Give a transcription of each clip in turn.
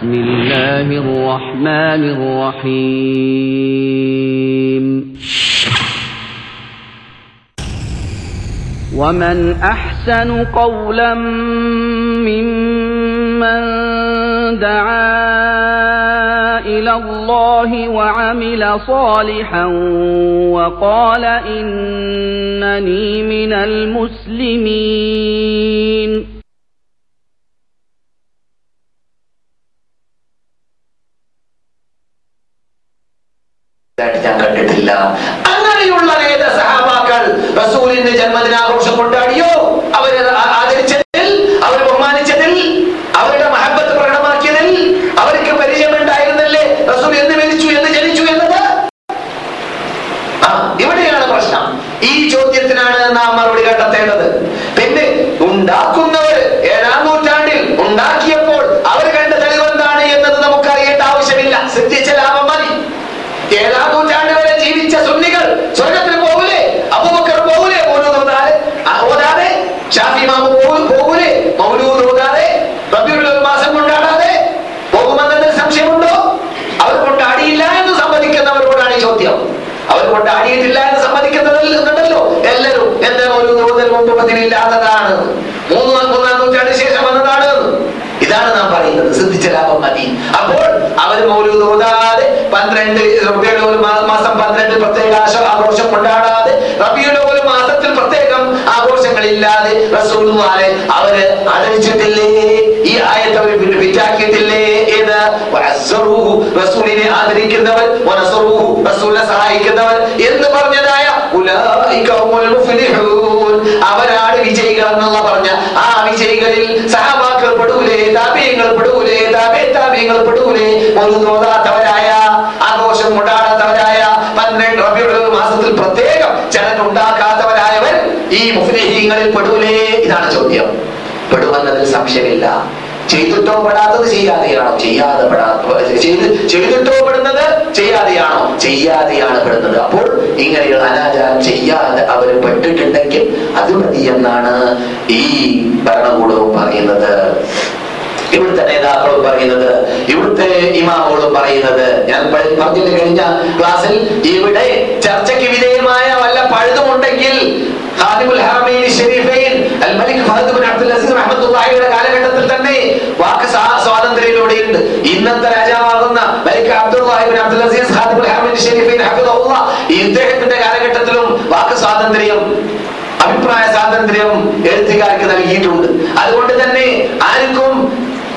بسم الله الرحمن الرحيم. ومن أحسن قولا ممن دعا إلى الله وعمل صالحا وقال إنني من المسلمين. ഞാൻ കണ്ടിട്ടില്ല അങ്ങനെയുള്ള ഏത സഹാബാക്കൾ റസൂലിന്റെ ജന്മദിനാഘോഷം കൊണ്ടാടിയോ? അവരെ ആദരിച്ചതിൽ അവർ ബഹുമാനിച്ചതിൽ അവരുടെ മഹബത്ത് പ്രകടമാക്കിയതിൽ അവർക്ക് പരിചയമുണ്ടായിരുന്നല്ലേ? റസൂൽ എന്ന് മരിച്ചു എന്ന് ജനിച്ചു എന്നത്? ആ ഇവിടെയാണ് പ്രശ്നം. ഈ ചോദ്യത്തിനാണ് നാം മറുപടി കണ്ടെത്തേണ്ടത്. പിന്നെ ഉണ്ടാക്കുന്നവർ ഏഴാം നൂറ്റാണ്ടിൽ ഉണ്ടാക്കിയപ്പോൾ അവർ കണ്ട തെളിവെന്താണ് എന്നത് നമുക്ക് അറിയേണ്ട ആവശ്യമില്ല സിദ്ധിച്ച ലാഭം മതി ഏഴാം നൂറ്റാണ്ട് വരെ ജീവിച്ച സുന്നികൾ സ്വർഗത്തിൽ പോകൂലേ അബൂബക്കർ പോകൂലേ മൗലൂദ് ഓതാതെ ആ, ഓതാതെ ഷാഫി ഇമാമ് പോ- പോകൂലേ മൗലൂദ് ഓതാതെ റബീഉൽ അവ്വൽ മാസം കൊണ്ടാടാതെ പോകുമെന്നതിൽ സംശയമുണ്ടോ അവർ കൊണ്ടാടിയില്ല എന്ന് സമ്മതിക്കുന്നവരോടാണ് ഈ ചോദ്യം അവർ കൊണ്ടാടിയിട്ടില്ല എന്ന് സമ്മതിക്കുന്നതല്ലോ എല്ലാവരും എന്റെ മൗലൂദ് ഓതൽ മുമ്പ് പതിനില്ലാത്തതാണ് മൂന്ന് മൂന്നാം നൂറ്റാണ്ടിന് ശേഷം വന്നതാണ് ഇതാണ് നാം പറയുന്നത് ശ്രദ്ധിച്ച ലാഭം മതി അപ്പോൾ അവർ മൗലൂദ് ഓതാതെ പന്ത്രണ്ട് റബിയുടെ ഒരു മാസം പന്ത്രണ്ട് ആഘോഷം കൊണ്ടാടാതെ റബിയുടെ മാസത്തിൽ പ്രത്യേകം ആഘോഷങ്ങളില്ലാതെ റസൂലുമാരെ അവർ ആദരിച്ചിട്ടില്ലേ ഈ ആയത്ത് അവർ വിറ്റാക്കിയിട്ടില്ലേ ഏത് റസൂലിനെ ആദരിക്കുന്നവർ റസൂലിനെ സഹായിക്കുന്നവർ എന്ന് പറഞ്ഞതായ. അവരാണ് വിജയികൾ എന്നുള്ള പറഞ്ഞ ആ വിജയികളിൽ സഹാബാക്കൾ പെടൂലേ താപീയങ്ങൾ പെടൂലേ താപേ താപീയങ്ങൾ പെടൂലേ ഒന്ന് തോന്നാത്തവരായ ആഘോഷം കൊണ്ടാടാത്തവരായ മാസത്തിൽ പ്രത്യേകം ചടങ്ങ് ഉണ്ടാക്കാത്തവരായവൻ ഈ മുഫ്ലിഹീങ്ങളിൽ പെടൂലേ ഇതാണ് ചോദ്യം. പെടുമെന്നതിൽ സംശയമില്ല. ചെയ്തിട്ടോ പെടാത്തത് ചെയ്യാതെയാണോ ചെയ്യാതെ ചെയ്ത് ചെയ്തിട്ടോ പെടുന്നത് ചെയ്യാതെയാണോ? ചെയ്യാതെയാണ് പെടുന്നത്. അപ്പോൾ ഇങ്ങനെയുള്ള അനാചാരം ചെയ്യാതെ അവർ പെട്ടിട്ടുണ്ടെങ്കിൽ അത് മതി എന്നാണ് ഈ ഭരണകൂടവും പറയുന്നത്. ഇവിടുത്തെ നേതാക്കളും പറയുന്നത്. ഇവിടുത്തെ ഇമാമുകളും പറയുന്നത്. ഞാൻ പറഞ്ഞില്ല കഴിഞ്ഞ ക്ലാസ്സിൽ? ഇവിടെ ചർച്ചയ്ക്ക് വിധേയമായ വല്ല പഴുതുമുണ്ടെങ്കിൽ അബ്ദുൽ കാലഘട്ടത്തിൽ തന്നെ വാക്ക് സ്വാ- സ്വാതന്ത്ര്യം ഇവിടെയുണ്ട് ഇന്നത്തെ രാജാവാകുന്ന മലിക് അബ്ദുല്ലാഹി അബ്ദുൽ അസീസ് ഇദ്ദേഹത്തിന്റെ കാലഘട്ടത്തിലും വാക്ക് സ്വാതന്ത്ര്യം അഭിപ്രായ സ്വാതന്ത്ര്യം എഴുത്തുകാർക്ക് നൽകിയിട്ടുണ്ട്. അതുകൊണ്ട് തന്നെ ആർക്കും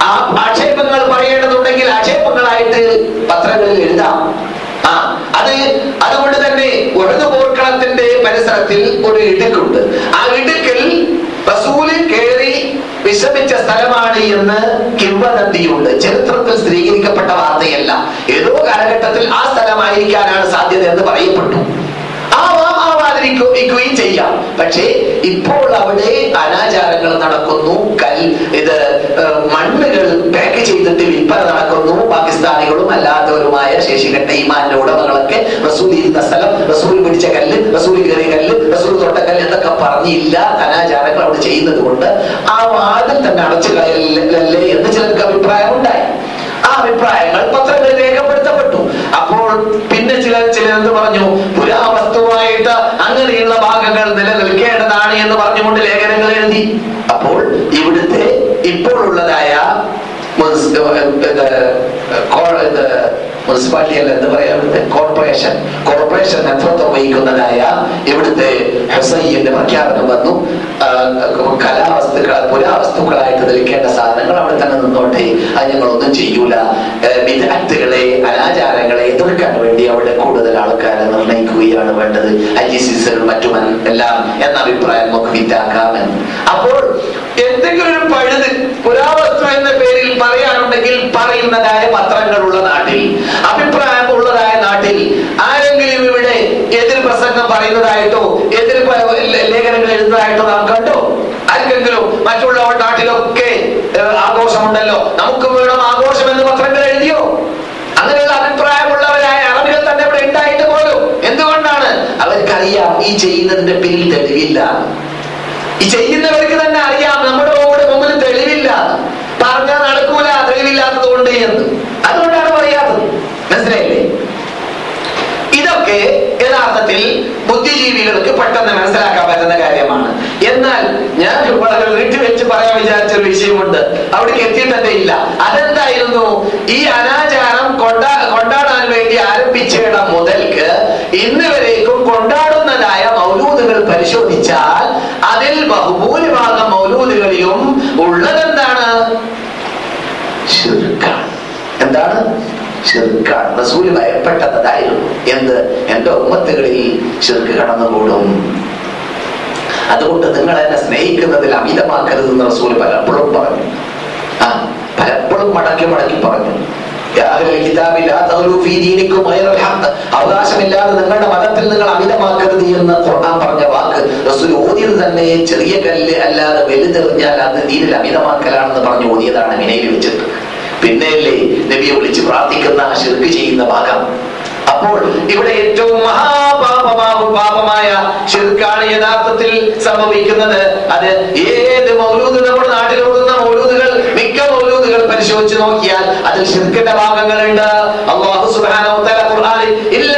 ആ ആക്ഷേപങ്ങൾ പറയേണ്ടതുണ്ടെങ്കിൽ ആക്ഷേപങ്ങളായിട്ട് പത്രങ്ങളിൽ എഴുതാം. ആ അത് അതുകൊണ്ട് തന്നെ ഒഴുതു പോർക്കളത്തിന്റെ പരിസരത്തിൽ ഒരു ഇടുക്കുണ്ട്. ആ ഇടുക്കിൽ റസൂൽ കയറി വിഷമിച്ച സ്ഥലമാണ് എന്ന് കിംവദന്തിയുണ്ട്. ചരിത്രത്തിൽ സ്ഥിരീകരിക്കപ്പെട്ട വാർത്തയല്ല. ഏതോ കാലഘട്ടത്തിൽ ആ സ്ഥലമായിരിക്കാനാണ് സാധ്യത എന്ന് പറയപ്പെട്ടു. ആവാം ആവാതിരിക്കുകയും ചെയ്യാം. പക്ഷേ ഇപ്പോൾ അവിടെ അനാചാരങ്ങൾ നടക്കുന്നു. കൽ ഇത് മണ്ണുകൾ പാക്ക് ചെയ്തിട്ട് വിൽപ്പന നടക്കുന്നു. പാകിസ്ഥാനികളും അല്ലാത്തവരുമായ ശേഷികെട്ട ഈമാന്റെ ഉടമകളൊക്കെ റസൂൽ ഇരുന്ന സ്ഥലം റസൂൽ പിടിച്ച കല്ല് റസൂൽ കയറിയ കല്ല് റസൂൽ തൊട്ട എന്നൊക്കെ പറഞ്ഞില്ല. അനാചാരങ്ങൾ അവിടെ ചെയ്യുന്നത് കൊണ്ട് ആ വാതിൽ തന്നെ അടച്ചു കളയല്ലേ എന്ന് ചിലർക്ക് അഭിപ്രായം ഉണ്ടായി. ആ അഭിപ്രായങ്ങൾ പത്രങ്ങളിൽ രേഖപ്പെടുത്തപ്പെട്ടു അപ്പോൾ പിന്നെ ചില ചിലരെന്ത് പറഞ്ഞു പുരാവസ്തുവായിട്ട് അങ്ങനെയുള്ള ഭാഗങ്ങൾ നിലനിൽക്കേണ്ടതാണ് എന്ന് പറഞ്ഞുകൊണ്ട് ലേഖനങ്ങൾ എഴുതി അപ്പോൾ ഇവിടുത്തെ ഇപ്പോഴുള്ളതായ മുനിസ്- ഇത് കോ- ഇത് മുനിസിപ്പാലിറ്റി അല്ല എന്താ പറയാ ഇവിടുത്തെ കോർപ്പറേഷൻ കോർപ്പറേഷൻ നേതൃത്വം വഹിക്കുന്നതായ ഇവിടുത്തെ ഹെസൈന്റെ പ്രഖ്യാപനം വന്നു. കലാവസ്തുക്കൾ പുരാവസ്തുക്കളായിട്ട് നിൽക്കേണ്ട സാധനങ്ങൾ അവിടെ തന്നെ നിന്നോട്ടെ. അത് ഞങ്ങളൊന്നും ചെയ്യൂല. വിദഗ്ധകളെ അനാചാരങ്ങളെ എതിർക്കാൻ വേണ്ടി അവിടെ കൂടുതൽ ആൾക്കാരെ നിർണയിക്കുകയാണ് വേണ്ടത്. ഐ സി മറ്റും എല്ലാം എന്ന അഭിപ്രായം നമുക്ക് വിറ്റാക്കാമെന്ന്. അപ്പോൾ എന്തെങ്കിലും ഒരു പഴുത് പുരാവസ്തു എന്ന പേരിൽ പറയാനുണ്ടെങ്കിൽ പറയുന്നതായ പത്രങ്ങളുള്ള നാട്ടിൽ അഭിപ്രായം ഉള്ളതായ നാട്ടിൽ ആരെങ്കിലും ഇവിടെ എതിർ പ്രസംഗം പറയുന്നതായിട്ടോ എതിർ ലേഖനങ്ങൾ എഴുതുന്നതായിട്ടോ നാം കണ്ടോ? ആർക്കെങ്കിലും മറ്റുള്ള നാട്ടിലൊക്കെ ആഘോഷമുണ്ടല്ലോ നമുക്ക് വേണം ആഘോഷം എന്ന് പത്രങ്ങൾ എഴുതിയോ? അങ്ങനെയുള്ള അഭിപ്രായമുള്ളവരായ അറബികൾ തന്നെ ഇവിടെ ഉണ്ടായിട്ട് പോലും എന്തുകൊണ്ടാണ്? അവർക്കറിയാം ഈ ചെയ്യുന്നതിന്റെ പിന്നിൽ തെളിവില്ല. ഈ ചെയ്യുന്നവർക്ക് തന്നെ അറിയാം നമ്മുടെ കൂടെ മുമ്പിൽ തെളിവില്ല പറഞ്ഞാൽ നടക്കൂല തെളിവില്ലാത്തത് കൊണ്ട് എന്ന് അതുകൊണ്ടാണ് പറയാത്തത് മനസ്സിലായില്ലേ ഇതൊക്കെ യഥാർത്ഥത്തിൽ ബുദ്ധിജീവികൾക്ക് പെട്ടെന്ന് മനസ്സിലാക്കാൻ പറ്റുന്ന കാര്യമാണ്. എന്നാൽ ഞാൻ വളരെ വെച്ച് പറയാൻ വിചാരിച്ച ഒരു വിഷയമുണ്ട്. അവിടേക്ക് എത്തിയിട്ടേ ഇല്ല. അതെന്തായിരുന്നു? ഈ അനാചാരം കൊണ്ടാ കൊണ്ടാടാൻ വേണ്ടി ആരംഭിച്ചിടം മുതൽക്ക് ഇന്ന് വരേക്കും കൊണ്ടാടുന്നതായ മൗലൂദുകൾ പരിശോധിച്ചാൽ അതിൽ ബഹുഭൂരിഭാഗം മൗലൂദുകളിലും ഉള്ളതെന്താണ്? ശിർക്കാണ് എന്താണ്? ഷിർക്കാണ് റസൂൽ ഭയപ്പെട്ടതായിരുന്നു എന്ത്? എന്റെ ഉമ്മത്തുകളിൽ ചെറുക്ക് കടന്നുകൂടും. അതുകൊണ്ട് നിങ്ങൾ എന്നെ സ്നേഹിക്കുന്നതിൽ അമിതമാക്കരുത് എന്ന് റസൂൽ പലപ്പോഴും പറഞ്ഞു. ആ പലപ്പോഴും മടക്കി മടക്കി പറഞ്ഞു. അവകാശമില്ലാതെ നിങ്ങളുടെ മതത്തിൽ നിങ്ങൾ അമിതമാക്കരുത് എന്ന് ഖുർആൻ പറഞ്ഞ വാക്ക് റസൂൽ ഓതിയത് തന്നെ ചെറിയ കല്ല് അല്ലാതെ വലുതെറിഞ്ഞാൽ അത് ദീനിൽ അമിതമാക്കലാണെന്ന് പറഞ്ഞു ഓതിയതാണ് മിനയിൽ വെച്ചിട്ട്. പിന്നെയല്ലേ നബിയെ വിളിച്ച് പ്രാർത്ഥിക്കുന്ന ശിർക്ക് ചെയ്യുന്ന ഭാഗം. അപ്പോൾ ഇവിടെ ഏറ്റവും മഹാപാപമാകും പാപമായ ശിർക്കാണ് യഥാർത്ഥത്തിൽ സംഭവിക്കുന്നത്. അത് ഏത് മൗലൂദ് നമ്മുടെ നാട്ടിൽ ഓടുന്ന മൗലൂദുകൾ മിക്ക മൗലൂദുകൾ പരിശോധിച്ച് നോക്കിയാൽ അതിൽ ശിർക്കിന്റെ ഭാഗങ്ങളുണ്ട്. അള്ളാഹു സുബ്ഹാനഹു വ തആല ഖുർആനിൽ ഇല്ല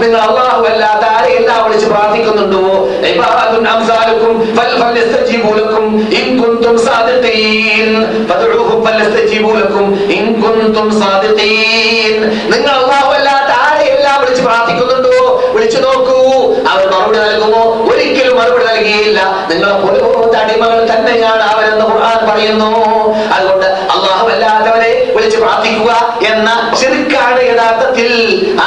ഫദ്ഉഹും അള്ളാഹു അല്ലാതെ ആരെയെല്ലാം വിളിച്ച് പ്രാർത്ഥിക്കുന്നുണ്ടോ? നിങ്ങൾ അല്ലാഹു അല്ലാത്ത ആരെയെല്ലാം വിളിച്ച് പ്രാർത്ഥിക്കുന്നുണ്ടോ? വിളിച്ചു നോക്കൂ. അവർ മറുപടി നൽകുമോ? ഒരിക്കലും മറുപടി നൽകിയില്ല. നിങ്ങളെ പോലെ അടിമകൾ തന്നെയാണ് അവരെന്ന് ഖുർആൻ പറയുന്നു. അതുകൊണ്ട് അള്ളാഹു അല്ലാത്തവരെ വിളിച്ച് പ്രാർത്ഥിക്കുക എന്ന ചെറുക്കാണ് യഥാർത്ഥത്തിൽ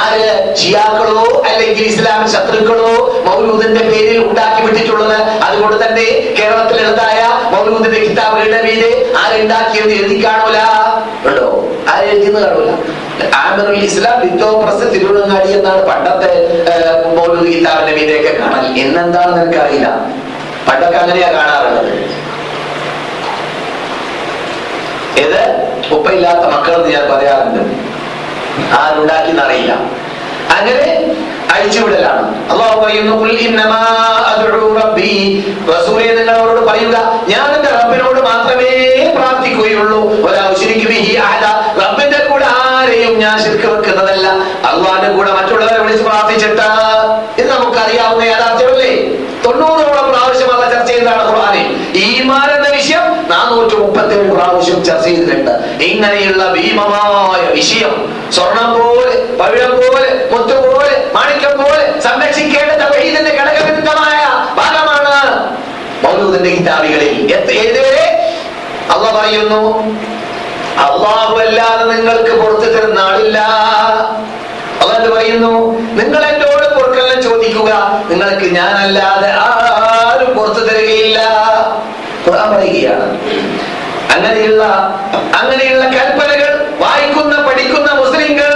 ആര് ഷിയാക്കളോ അല്ലെങ്കിൽ ഇസ്ലാം ശത്രുക്കളോ മൗലൂദിന്റെ പേരിൽ ഉണ്ടാക്കി വിട്ടിട്ടുള്ളത് അതുകൊണ്ട് തന്നെ കേരളത്തിൽ എഴുതായ മൗലൂദിന്റെ കിതാബുകളുടെ പേര് ആരുണ്ടാക്കിയെന്ന് എഴുതി കാണൂല. ഉണ്ടോ ആരെഴുതിയെന്ന് കാണൂല. ആമിറുൽ ഇസ്ലാം ലിറ്റോ പ്രസ് തിരുവനങ്ങാടി എന്നാണ് പണ്ടത്തെ മൗലൂദ് കിതാബിന്റെ മീതെയൊക്കെ കാണൽ. ഇന്നെന്താണെന്ന് എനിക്കറിയില്ല. പണ്ടൊക്കെ അങ്ങനെയാ കാണാറുള്ളത്. ഇത് ഉപ്പയില്ലാത്ത മക്കളെന്ന് ഞാൻ പറയാറുണ്ട്. ആരുണ്ടാക്കിയെന്ന് അറിയില്ല. അങ്ങനെ അഴിച്ചുവിടലാണ് അള്ളാഹു പറയുന്നു "ഖുൽ ഇന്നമാ അദ്ഉ റബ്ബി. റസൂലേ നിങ്ങളോട് പറയുക ഞാൻ എന്റെ റബ്ബിനോട് മാത്രമേ പ്രാർത്ഥിക്കുകയുള്ളൂ. റബ്ബിന്റെ കൂടെ ആരെയും ഞാൻ ശിർക്ക് വെക്കുന്നതല്ല. അള്ളാഹിന്റെ കൂടെ മറ്റുള്ളവരെ വിളിച്ച് പ്രാർത്ഥിച്ചിട്ട്. ഇത് നമുക്കറിയാവുന്ന യാഥാർത്ഥ്യമല്ലേ തൊണ്ണൂറോളം പ്രാവശ്യം അല്ല ചർച്ച ചെയ്തതാണ് ഖുർആനിൽ ഈമാൻ എന്ന വിഷയം നാനൂറ്റി മുപ്പത്തി ഏഴ് പ്രാവശ്യം ചർച്ച ചെയ്തിട്ടുണ്ട്. ഇങ്ങനെയുള്ള ഭീമമായ വിഷയം സ്വർണം പോലെ പവിഴം പോലെ മുത്തു പോലെ മാണിക്യം പോലെ സംരക്ഷിക്കേണ്ട തവഹീദിന്റെ ഘടകവിരുദ്ധമായ ഭാഗമാണ് മൗലൂദിന്റെ കിതാബികളിൽ. ഏതുവരെ അള്ള പറയുന്നു അള്ളാഹു അല്ലാതെ നിങ്ങൾക്ക് പുറത്തു തരുന്ന ആളില്ല. അവൻ പറയുന്നു നിങ്ങൾ എന്നോട് പൊറുക്കെല്ലാം ചോദിക്കുക. നിങ്ങൾക്ക് ഞാനല്ലാതെ ആരും പുറത്തു തരികയില്ല. പറയുകയാണ് അങ്ങനെയുള്ള അങ്ങനെയുള്ള കൽപ്പനകൾ വായിക്കുന്ന പഠിക്കുന്ന മുസ്ലിങ്ങൾ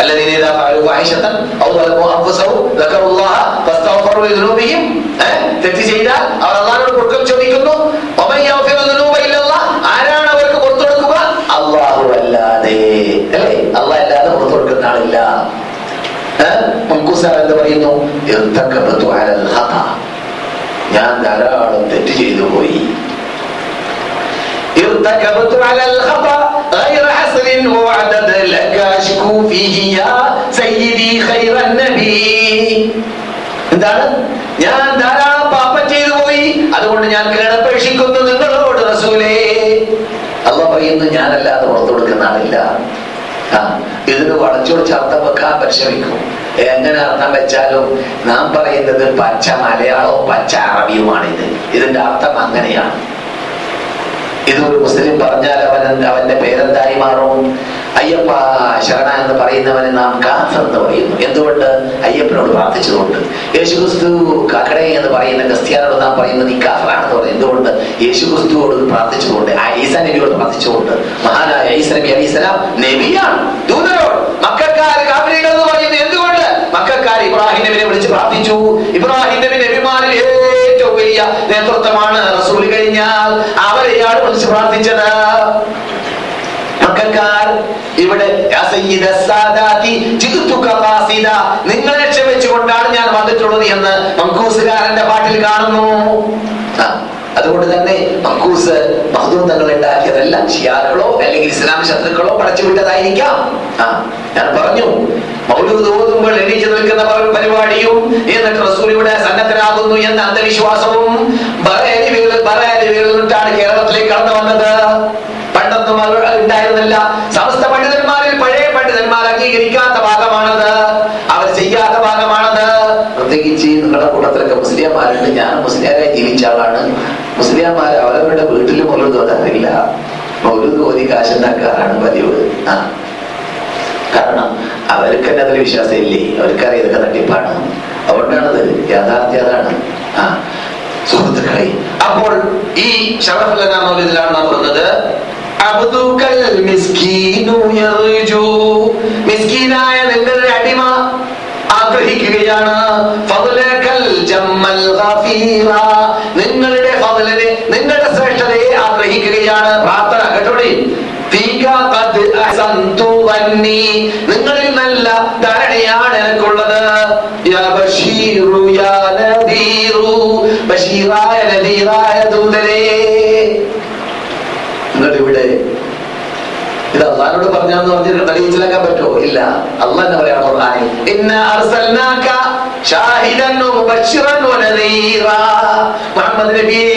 الذين إذا فعلوا فاحشة أو ظلموا أنفسهم ذكروا الله فاستغفروا لذنوبهم ഏഹ്? തെറ്റ് ചെയ്താൽ അവർ അള്ളാഹിനോട് പൊറുക്കൽ ചോദിക്കുന്നു ومن يغفر الذنوب إلا الله ആരാണ് അവർക്ക് പുറത്തു കൊടുക്കുക അള്ളാഹു അല്ലാതെ അല്ലേ അള്ളാഹ് അല്ലാതെ പുറത്തു കൊടുക്കുന്ന ആളില്ല മുൻകൂസാർ എന്ത് പറയുന്നു ഇർത്തക്കബത്തു അലൽ ഖത. ഞാൻ ധാരാളം ارتكبت على الخطأ غير حسر وعدد لك أشكو فيه يا سيدي خير النبي എന്താണ് ഞാൻ ധാരാളം പാപം ചെയ്തു പോയി അതുകൊണ്ട് ഞാൻ കേണപേക്ഷിക്കുന്നു നിങ്ങളോട് റസൂലേ അല്ല പറയുന്നു ഞാനല്ലാതെ പുറത്തു കൊടുക്കുന്ന ആളില്ല ആ ഇതിന് വളച്ചൊടിച്ച് അർത്ഥം വെക്കാൻ പരിശ്രമിക്കും എങ്ങനെ അർത്ഥം വെച്ചാലും നാം പറയുന്നത് പച്ച മലയാളവും പച്ച അറബിയുമാണ് ഇത് ഇതിന്റെ അർത്ഥം അങ്ങനെയാണ് ഇതൊരു മുസ്ലിം പറഞ്ഞാൽ അവൻ അവന്റെ പേരെന്തായി മാറും? അയ്യപ്പ ശരണ എന്ന് പറയുന്നവനെ നാം കാഫർ എന്ന് പറയുന്നു. എന്തുകൊണ്ട്? അയ്യപ്പനോട് പ്രാർത്ഥിച്ചതുകൊണ്ട്. യേശു ക്രിസ്തു കാക്കടേ എന്ന് പറയുന്ന ക്രിസ്ത്യാനോട് നാം പറയുന്നത് ഈ കാഫറാണെന്ന് പറയുന്നത് എന്തുകൊണ്ട്? യേശു ക്രിസ്തുവോട് പ്രാർത്ഥിച്ചുകൊണ്ട് ആ ഈസാ നബിയോട് പ്രാർത്ഥിച്ചുകൊണ്ട് മഹാനായ ഈസ നബി അലി ഇസ്ലാം നബിയാണ്. ദൂതരോട് മക്കാർ എന്ന് പറയുന്നത് എന്തുകൊണ്ട്? മക്കാർ ഇബ്രാഹിം നബിനെ വിളിച്ച് പ്രാർത്ഥിച്ചു. ഇബ്രാഹിം നബി നബിമാരിൽ വലിയ നേതൃത്വമാണ് റസൂൽ കഴിഞ്ഞാൽ അവരെയാണ് വിളിച്ച് പ്രാർത്ഥിച്ചത്. ഇവിടെ നിങ്ങളെ ക്ഷമിച്ചുകൊണ്ടാണ് ഞാൻ വന്നിട്ടുള്ളത് എന്ന് മങ്കൂസുകാരന്റെ പാട്ടിൽ കാണുന്നു. അതുകൊണ്ട് തന്നെ മക്കൂസ് മഹദൂം തങ്ങൾ ഉണ്ടാക്കിയതല്ല ഷിയാക്കളോ അല്ലെങ്കിൽ ഇസ്ലാം ശത്രുക്കളോ പടച്ചുവിട്ടതായിരിക്കാം. ആ ഞാൻ പറഞ്ഞു മൗലൂദ് എണീച്ചു നിൽക്കുന്ന പരിപാടിയും എന്നിട്ട് റസൂൽ ഇവിടെ സന്നദ്ധരാകുന്നു എന്ന അന്ധവിശ്വാസവും നിന്നിട്ടാണ് കേരളത്തിലേക്ക് കടന്നു വന്നത്. പണ്ടൊന്നും ഉണ്ടായിരുന്നില്ല. സമസ്ത പണ്ഡിതന്മാരിൽ പഴയ പണ്ഡിതന്മാർ അംഗീകരിക്കാത്ത ഭാഗമാണത്. അവർ ചെയ്യാത്ത ഭാഗമാണത്. പ്രത്യേകിച്ച് നിങ്ങളുടെ കൂട്ടത്തിലൊക്കെ മുസ്ലിംമാരുണ്ട്. ഞാൻ മുസ്ലിയാരായി ജീവിച്ച ആളാണ്. മുസ്ലിംമാർ അവരവരുടെ വീട്ടിൽ മൗലൂദ് ഓതാറില്ല മൗലൂദ് ഓതി കാശുണ്ടാക്കാറാണ് പതിവ്. ആ. കാരണം അവർക്ക് തന്നെ അതിൽ വിശ്വാസം ഇല്ലേ അവർക്കറിയാം ഇതൊക്കെ തട്ടിപ്പാണ്. അതുകൊണ്ടാണത്. യാഥാർത്ഥ്യ അതാണ്. ആ. സുഹൃത്തുക്കളെ അപ്പോൾ ഈ മൗലിദിലാണ് നാം പറഞ്ഞത്. അടിമ ആഗ്രഹിക്കുകയാണ്. പ്രാർത്ഥന കേട്ടോടി? നിങ്ങളിൽ നല്ല ധാരണയാണ് എനിക്കുള്ളത്. ഇവിടെ ഇത് അള്ളഹാനോട് പറഞ്ഞാന്ന് പറഞ്ഞിട്ട് തെളിയിച്ചിലാക്കാൻ പറ്റുമോ? ഇല്ല. അള്ളാഹ് എന്താ മുഹമ്മദ്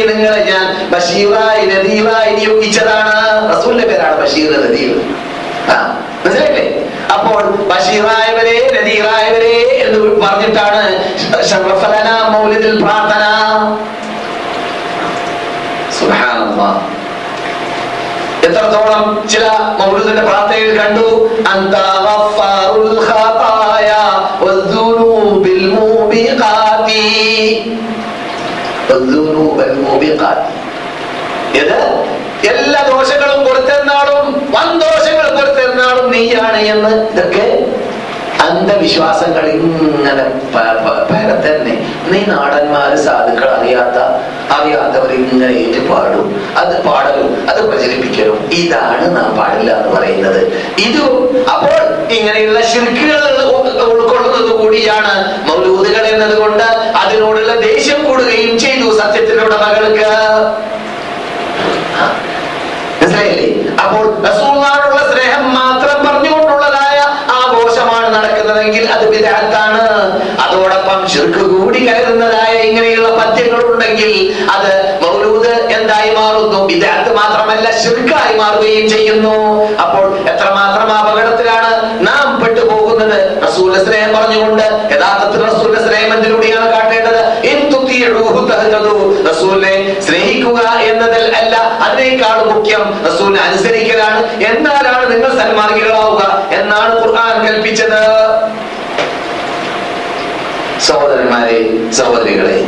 നിങ്ങളെ ഞാൻ ബഷീറായി നദീറായി നിയോഗിച്ചതാണ്. റസൂലിന്റെ പേരാണ് ബഷീർ നദീർ മനസ്സിലായില്ലേ? അപ്പോൾ ബഷീറായവരെ നദീറായവരെ എന്ന് പറഞ്ഞിട്ടാണ് മൗലിദിൽ പ്രാർത്ഥന. എത്രത്തോളം ചില മൗലൂദിന്റെ പ്രാർത്ഥനയിൽ കണ്ടു? അന്ത മൂബിഖാതി വദ്ദുനൂബിൽ മൂബിഖാതി ഇത് എല്ലാ ദോഷങ്ങളും കൊടുത്തെന്നാളും വൻ ദോഷങ്ങൾ കൊടുത്തെന്നാളും നീയാണ് എന്ന് ഇതൊക്കെ അന്ധവിശ്വാസങ്ങൾ ഇങ്ങനെ പരത്തന്നെ. നീ നാടന്മാര് സാധുക്കൾ അറിയാത്ത അറിയാത്തവർ ഇങ്ങനെ ഏറ്റു പാടും അത് പാടലും അത് പ്രചരിപ്പിക്കലും. ഇതാണ് നാം പാടില്ല എന്ന് പറയുന്നത്. ഇതും അപ്പോൾ ഇങ്ങനെയുള്ള ശിർക്കുകൾ ഉൾക്കൊള്ളുന്നത് കൂടിയാണ് മൗലൂദുകൾ എന്നതുകൊണ്ട് അതിനോടുള്ള ദേഷ്യം കൂടുകയും ചെയ്തു സത്യത്തിനുള്ള മകൾക്ക് മനസ്സിലായില്ലേ? അപ്പോൾ റസൂലിനോടുള്ള സ്നേഹം മാത്രം പറഞ്ഞുകൊണ്ടുള്ളതായ ആഘോഷമാണ് നടക്കുന്നതെങ്കിൽ അത് വിദഗ്ധാണ് അതോടൊപ്പം ശിർക്ക് കൂടി കയറുന്നതായ പദ്യങ്ങൾ ഉണ്ടെങ്കിൽ അത് മൗലൂദ് എന്തായി മാറുന്നു? വിദ്യാർത്ഥി മാത്രമല്ല ശിർക്കായി മാറുകയും ചെയ്യുന്നു. അപ്പോൾ എത്രമാത്രം അപകടത്തിലാണ് നാം പെട്ടുപോകുന്നത്? റസൂലിന്റെ സ്നേഹം പറഞ്ഞുകൊണ്ട് യഥാർത്ഥത്തിൽ റസൂലിന്റെ സ്നേഹം എന്തിലൂടെയാണ് കാട്ടേണ്ടത് സ്നേഹിക്കുക എന്നതിൽ അല്ല അതിനേക്കാൾ മുഖ്യം റസൂലിനെ അനുസരിക്കലാണ്. എന്നാലാണ് നിങ്ങൾ സന്മാർഗികളാവുക. എന്നാണ് ഖുർആൻ കൽപ്പിച്ചത്. സഹോദരന്മാരെ സഹോദരികളെ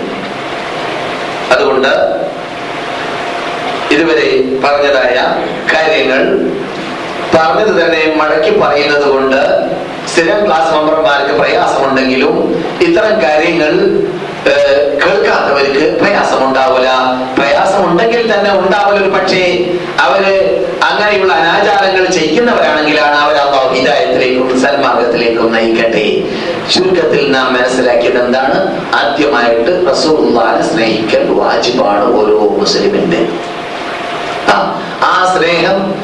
അതുകൊണ്ട് ഇതുവരെ പറഞ്ഞതായ കാര്യങ്ങൾ പറഞ്ഞത് തന്നെ മടക്കി പറയുന്നത് കൊണ്ട് സ്ഥിരം ക്ലാസ് മെമ്പർമാർക്ക് പ്രയാസമുണ്ടെങ്കിലും ഇത്തരം കാര്യങ്ങൾ കേൾക്കാത്തവർക്ക് പ്രയാസം ഉണ്ടെങ്കിൽ തന്നെ ഉണ്ടാവില്ല ഒരു പക്ഷേ അവർ അങ്ങനെയുള്ള അനാചാരങ്ങൾ ചെയ്യുന്നവരാണെങ്കിലാണ് അവർ അള്ളാഹു ഹിതായത്തിലേക്കും സന്മാർഗത്തിലേക്കും നയിക്കട്ടെ. ചുരുക്കത്തിൽ നാം മനസ്സിലാക്കിയത് എന്താണ്? ആദ്യമായിട്ട് റസൂലുള്ളാഹിനെ സ്നേഹിക്കൽ വാജിബാണ് ഓരോ മുസ്ലിമിന്റെ. ആ, ആ സ്നേഹം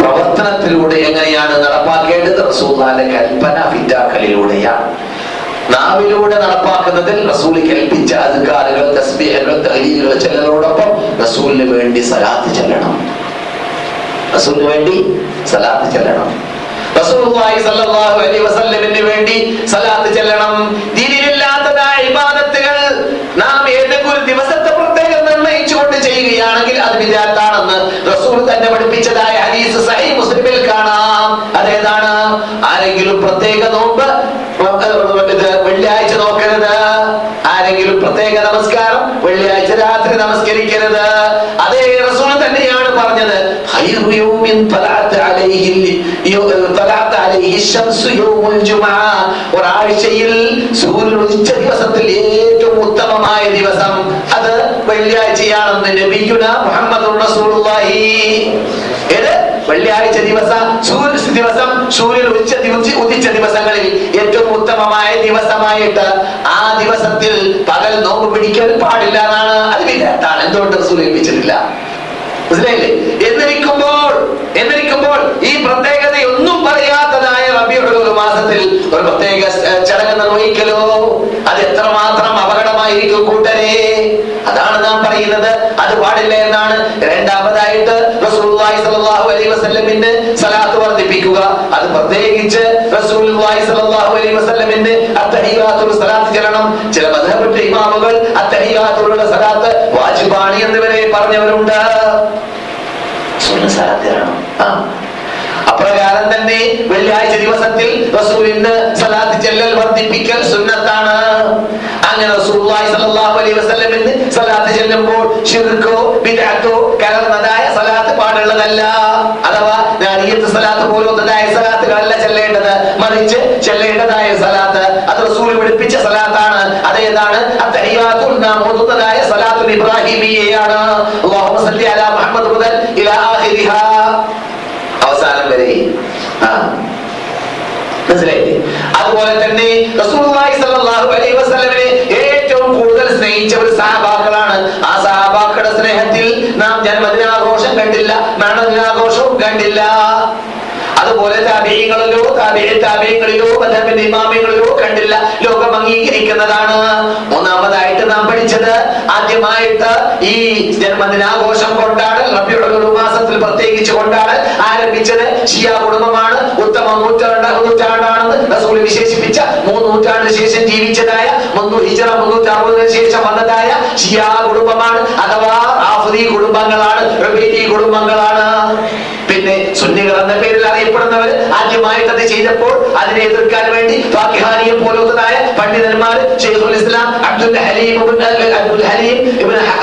പ്രവർത്തനത്തിലൂടെ എങ്ങനെയാണ് നടപ്പാക്കേണ്ടത്? റസൂള്ളാന്റെ കൽപ്പന ഫിറ്റാക്കലിലൂടെയാണ് നാവിലൂടെ നടപ്പാക്കുന്നതിൽ റസൂൽ കൽപ്പിച്ച അധികാരികൾ തസ്ബീഹകൾ തഹലീലുകൾ ചെല്ലലോടൊപ്പം റസൂലിന് വേണ്ടി സലാത്ത് ചെല്ലണം. റസൂലിന് വേണ്ടി സലാത്ത് ചെല്ലണം. റസൂലുള്ളാഹി സ്വല്ലല്ലാഹു അലൈഹി വസല്ലമിന് വേണ്ടി സലാത്ത് ചെല്ലണം. ദീനിലില്ലാത്തതായ ഇബാദത്തുകൾ നാം ഏതെങ്കിലും ദിവസത്തെ പ്രത്യേകം നിർണയിച്ചുകൊണ്ട് ചെയ്യുകയാണെങ്കിൽ അത് വിദാത്താണെന്ന് റസൂൽ തന്നെ പഠിപ്പിച്ചതായ ഹദീസ് സഹീഹ് മുസ്ലിമിൽ കാണാം. അതേതാണ്? ആരെങ്കിലും പ്രത്യേക നോമ്പ് ഇത് വെള്ളിയാഴ്ച നോക്കരുത്. ആരെങ്കിലും പ്രത്യേക നമസ്കാരം വെള്ളിയാഴ്ച രാത്രി നമസ്കരിക്കരുത്. അതേ റസൂൽ തന്നെയാണ് പറഞ്ഞത് ഒരാഴ്ചയിൽ സൂര്യൻ ഉദിച്ച ദിവസത്തിൽ ഏറ്റവും ഉത്തമമായ ദിവസം അത് വെള്ളിയാഴ്ചയാണെന്ന് നബിയുന മുഹമ്മദ് റസൂലുള്ളാഹി. ഏത്? വെള്ളിയാഴ്ച ദിവസം സൂര്യ ദിവസം സൂര്യൻ ഉച്ച ഉദിച്ച ദിവസങ്ങളിൽ ഏറ്റവും ഉത്തമമായ ദിവസമായിട്ട് ആ ദിവസത്തിൽ പകൽ നോമ്പ് പിടിക്കാൻ പാടില്ല എന്നാണ് അത് വിദഗ്ധാണ് എന്തുകൊണ്ട് റസൂൽ ഏൽപ്പിച്ചിട്ടില്ല? മനസ്സിലായില്ലേ? എന്നിരിക്കുമ്പോൾ എന്നിരിക്കുമ്പോൾ ഈ പ്രത്യേകതയൊന്നും പറയാത്തതായ റബിയുടെ ഒരു പ്രത്യേക ചടങ്ങ് നിർവഹിക്കലോ? അത് എത്രമാത്രം അപകടമായിരിക്കും കൂട്ടരെ? അതാണ് നാം പറയുന്നത്. അത് പാടില്ല എന്നാണ് രണ്ടാമതായിട്ട് വസല്ലമിന്റെ സലാത്ത് വർദ്ധിപ്പിക്കുക. അത് പ്രത്യേകിച്ച് വസല്ലമിന്റെ സലാത്ത് ചരണം ചില മദ്ഹബിന്റെ ഇമാമുകൾ അത്തഹിയാത്തുള്ള സലാത്ത് വാജിബാണ് എന്നിവരെ പറഞ്ഞവരുണ്ട്. സലാത്ത് ചെല്ലണം. ആ. അപ്രകാരം തന്നെ വെള്ളിയാഴ്ച ദിവസത്തിൽ റസൂലിന് സലാത്ത് ചെല്ലൽ വർദ്ധിപ്പിക്കൽ സുന്നത്താണ്. അങ്ങനെ റസൂലുള്ളാഹി സ്വല്ലല്ലാഹു അലൈഹി വസല്ലമിന് സലാത്ത് ചെല്ലുമ്പോൾ ഷിർക്കോ ബിദ്അത്തോ കലർന്നതായ സലാത്ത് പാടുള്ളതല്ല. അഥവാ നാരിയത്ത് സലാത്ത് പോലുള്ളതായ സലാത്തുകളല്ല ചെല്ലേണ്ടത്. മറിച്ച് ചെല്ലേണ്ടതായ സലാത്ത് അത് റസൂൽ പഠിപ്പിച്ച സലാത്താണ്. അതേതാണ് അത്തഹിയാത്തുൽ നാം ഓതുന്നതായ സലാത്തുൽ ഇബ്രാഹിമിയയാണ്. അല്ലാഹുമ്മ സല്ലി അലാ മുഹമ്മദ് മുതൽ ഇലാ ആഖിരിഹാ. ആ. മനസ്സിലായില്ലേ? അതുപോലെ തന്നെ ഏറ്റവും കൂടുതൽ സ്നേഹിച്ചവർ സഹാബാക്കളാണ്. ആ സഹാബാക്കളുടെ സ്നേഹത്തിൽ നാം ജന്മദിനാഘോഷം കണ്ടില്ല മരണദിനാഘോഷവും കണ്ടില്ല. അതുപോലെ താപേയങ്ങളിലോ താപീയ താപേയങ്ങളിലോ മധബിന്റെ ഇമാമയങ്ങളിലോ കണ്ടില്ല. ലോകം അംഗീകരിക്കുന്നതാണ്. മൂന്നാമതായിട്ട് നാം പഠിച്ചത് ആദ്യമായിട്ട് ഈ ജന്മദിനാഘോഷം കൊണ്ടാടൽ റബിയുടെ മാസത്തിൽ പ്രത്യേകിച്ച് കൊണ്ടാടൽ ആരംഭിച്ചത്. ഷിയ കുടുംബമാണ് ഉത്തമ നൂറ്റാണ്ട് നൂറ്റാണ്ടാണെന്ന് റസൂൽ വിശേഷിപ്പിച്ച മൂന്ന് നൂറ്റാണ്ടിന് ശേഷം ജീവിച്ചതായ ഹിജറ ശേഷം വന്നതായ ഷിയ കുടുംബമാണ്. അഥവാ ആഫ്രീ കുടുംബങ്ങളാണ് റബീദി കുടുംബങ്ങളാണ്. പിന്നെ സുന്നികൾ എന്ന പേരിൽ അറിയപ്പെടുന്നവർ ആദ്യമായിട്ട് അത് ചെയ്തപ്പോൾ അതിനെ എതിർക്കാൻ വേണ്ടി ഫാക്കിഹാനിയെ പോലത്തതായ പണ്ഡിതന്മാർ ഷെയ്ഖുൽ ഇസ്ലാം അബ്ദുൽ ഹലീം അബ്ദുൽ ഹലീം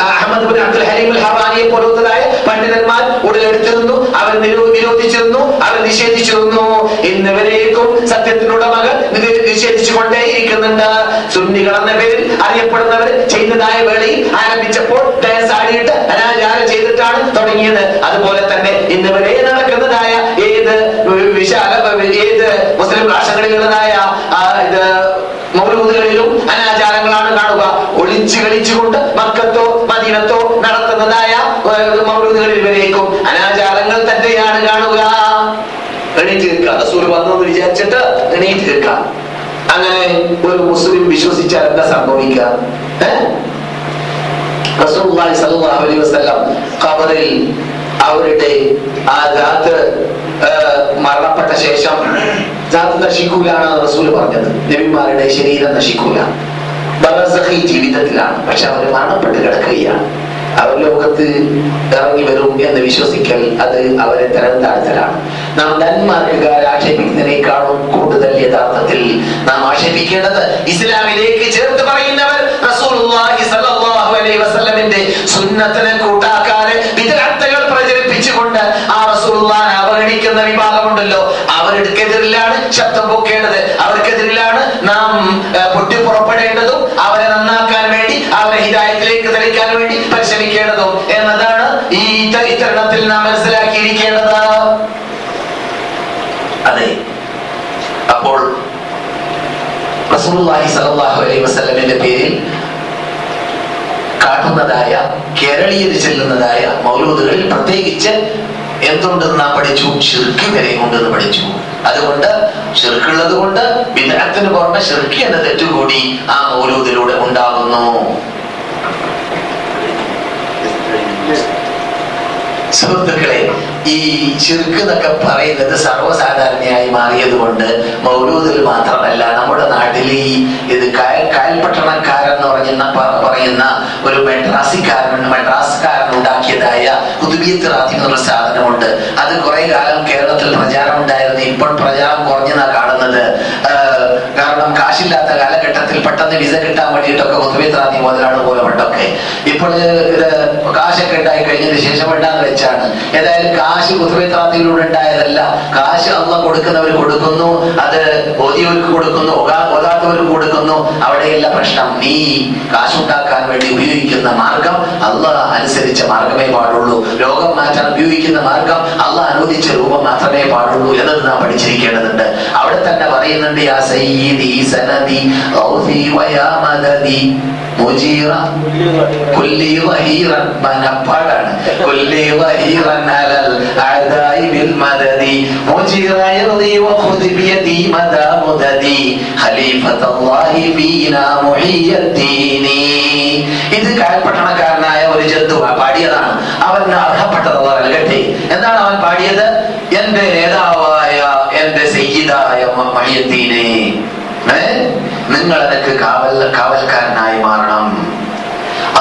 അഹമ്മദ് ഇബ്ൻ അബ്ദുൽ ഹലീം അൽ ഹറാനിയെ പോലത്തതായ പണ്ഡിതന്മാർ ഉടലെടുത്തിരുന്നു. അവർ നിരോധിച്ചിരുന്നു. അവർ നിഷേധിച്ചിരുന്നു. ഇന്നവരേക്കും സത്യത്തിനുടമകൾ ഇത് നിഷേധിച്ചു കൊണ്ടേയിരിക്കുന്നുണ്ട് സുന്നികൾ എന്ന പേരിൽ അറിയപ്പെടുന്നവർ ചെയ്തതായ വേളയിൽ ആരംഭിച്ചപ്പോൾ ഡാൻസ് ആടിയിട്ട് അനാചാരം തുടങ്ങിയത്. അതുപോലെ തന്നെ ഇന്ന് വരെ നടക്കുന്നതായ ഏത് വിശാല ഏത് മുസ്ലിം രാഷ്ട്രങ്ങളിലുള്ളതായ ഇത് മൗലൂദുകളിലും അനാചാരങ്ങളാണ് കാണുക. ഒളിച്ചു കളിച്ചുകൊണ്ട് മക്കത്തോ മദീനത്തോ നടത്തുന്നതായ മൗലൂദുകളിൽ വരേക്കും അനാചാരങ്ങൾ തന്നെയാണ് കാണുക. എണീറ്റ് നിൽക്കുക. റസൂൽ വന്നു എന്ന് വിചാരിച്ചിട്ട് എണീറ്റ് നിൽക്കുക. അങ്ങനെ ഒരു മുസ്ലിം വിശ്വസിച്ചാൽ എന്താ സംഭവിക്കുക? ഏഹ് റസൂലുള്ളാഹി സ്വല്ലല്ലാഹു അലൈഹി വസല്ലം ഖബറിൽ അവരുടെ ആ ജാത്ത് മരണപ്പെട്ട ശേഷം ജാത്ത് നശിക്കൂലാണ് റസൂൽ പറഞ്ഞത്. നബിമാരുടെ ശരീരം നശിക്കൂല. ബറസഖി ജീവിതത്തിലാണ്. പക്ഷെ അവർ മരണപ്പെട്ട് കിടക്കുകയാണ്. അവർ ലോകത്ത് ഇറങ്ങി വരും എന്ന് വിശ്വസിക്കൽ അത് അവരെ തരം താഴ്ത്തലാണ് നാം നന്മാർക്കുകാർ ആക്ഷേപിക്കുന്നതിനേക്കാളും കൂടുതൽ യഥാർത്ഥത്തിൽ നാം ആക്ഷേപിക്കേണ്ടത് ഇസ്ലാമിലേക്ക് ചേർത്ത് പറയുന്നവർ സ്വല്ലല്ലാഹു അലൈഹി വസല്ലമിന്റെ സുന്നത്തിനെ കൂട്ടാക്കാതെ വിദഗ്ധകൾ പ്രചരിപ്പിച്ചുകൊണ്ട് ആ റസൂലുള്ളാഹിനെ അവഗണിക്കുന്ന വിഭാഗമുണ്ടല്ലോ. അവർക്കെതിരിലാണ് ശബ്ദം പൊക്കേണ്ടത്. അവർക്കെതിരിലാണ് നാം പൊട്ടിപ്പുറപ്പെടേണ്ടതും അവരെ നന്നാക്കാൻ വേണ്ടി അവരെ ഹിദായത്തിലേക്ക് തെളിക്കാൻ വേണ്ടി പരിശ്രമിക്കേണ്ടതും എന്നതാണ് ഈ ചരിത്രണത്തിൽ നാം മനസ്സിലാക്കിയിരിക്കേണ്ടത്. അതെ. അപ്പോൾ റസൂലുള്ളാഹി സ്വല്ലല്ലാഹു അലൈഹി വസല്ലമയുടെ പേരിൽ കാട്ടുന്നതായ കേരളീയർ ചെല്ലുന്നതായ മൗലൂദുകളിൽ പ്രത്യേകിച്ച് എന്തുണ്ടെന്ന് നാം പഠിച്ചു? വരെ ഉണ്ടെന്ന് പഠിച്ചു. അതുകൊണ്ട് ഷിർക്കുള്ളത് കൊണ്ട് വിദഗ്ധത്തിന് പുറമെ ഷിർക്ക് എന്ന തെറ്റുകൂടി ആ മൗലൂദിലൂടെ ഉണ്ടാകുന്നു. സുഹൃത്തുക്കളെ ഈ ചുരുക്ക് എന്നൊക്കെ പറയുന്നത് സർവസാധാരണയായി മാറിയത് കൊണ്ട് മൗലൂദിൽ മാത്രമല്ല നമ്മുടെ നാട്ടിൽ ഈ ഇത് കയ കയൽപട്ടണക്കാരെന്ന് എന്ന് പറയുന്ന ഒരു മെഡ്രാസിക്കാരൻ മെഡ്രാസ്കാരൻ ഉണ്ടാക്കിയതായ കുതുബിയത്ത് റാത്തി എന്നുള്ള സാധനമുണ്ട്. അത് കുറെ കാലം കേരളത്തിൽ പ്രചാരം ഉണ്ടായിരുന്നു ഇപ്പോൾ പ്രചാരം കുറഞ്ഞെന്നാണ് കാണുന്നത്. കാരണം കാശില്ലാത്ത കാലഘട്ടത്തിൽ പെട്ടെന്ന് വിസ കിട്ടാൻ വേണ്ടിയിട്ടൊക്കെ ഒത്തുവിത്രാതി മുതലാണ് പോലെ പണ്ടൊക്കെ ഇപ്പോൾ കാശൊക്കെ ഉണ്ടായി കഴിഞ്ഞതിന് ശേഷം വേണ്ടാന്ന് വെച്ചാണ്? ഏതായാലും കാശ് കുത്തുവിത്രാത്തിയിലൂടെ ഉണ്ടായതല്ല. കാശ് അന്ന് കൊടുക്കുന്നവർ കൊടുക്കുന്നു അത് ഓതിയവർക്ക് കൊടുക്കുന്നു ഓതാത്തവർക്ക് കൊടുക്കുന്നു. അവിടെയല്ല പ്രശ്നം നീ കാശുണ്ടാക്കാൻ വേണ്ടി ഉപയോഗിക്കുന്ന മാർഗം അല്ല അനുസരിച്ച മാർഗമേ പാടുള്ളൂ. രോഗം മാറ്റാൻ ഉപയോഗിക്കുന്ന മാർഗം അല്ല അനുവദിച്ച രൂപം മാത്രമേ പാടുള്ളൂ എന്നത് നാം പഠിച്ചിരിക്കേണ്ടതുണ്ട്. അവിടെ തന്നെ പറയുന്നുണ്ട് യാ സയ്യിദി സനദി ഔഫി വയാ മദദി മുജീറ കുല്ലി ظهيرا മനപ്പാടാണ്. കുല്ലി വഹീറൻ അലൽ അഅദായി ബിൽ മദദി മുജീറ യർദി വഖുദ് ബിയദി മദാ മുദദി ഖലീഫത്തല്ലാഹി ഫീനാ മുഹിയ്യദ്ദീനി ഇത് കാൽപട്ടണക്കാരനായ ഒരു ജന്തു പാടിയതാണ്. അവന് അർഹപ്പെട്ടത് അള്ളാഹ് നൽകട്ടെ. എന്താണ് അവൻ പാടിയത്? എന്റെ നേതാവായ എന്റെ സയ്യിദായ മഹിയദ്ദീനെ. ഏ? നിങ്ങൾ എനിക്ക് കാവൽ കാവൽക്കാരനായി മാറണം.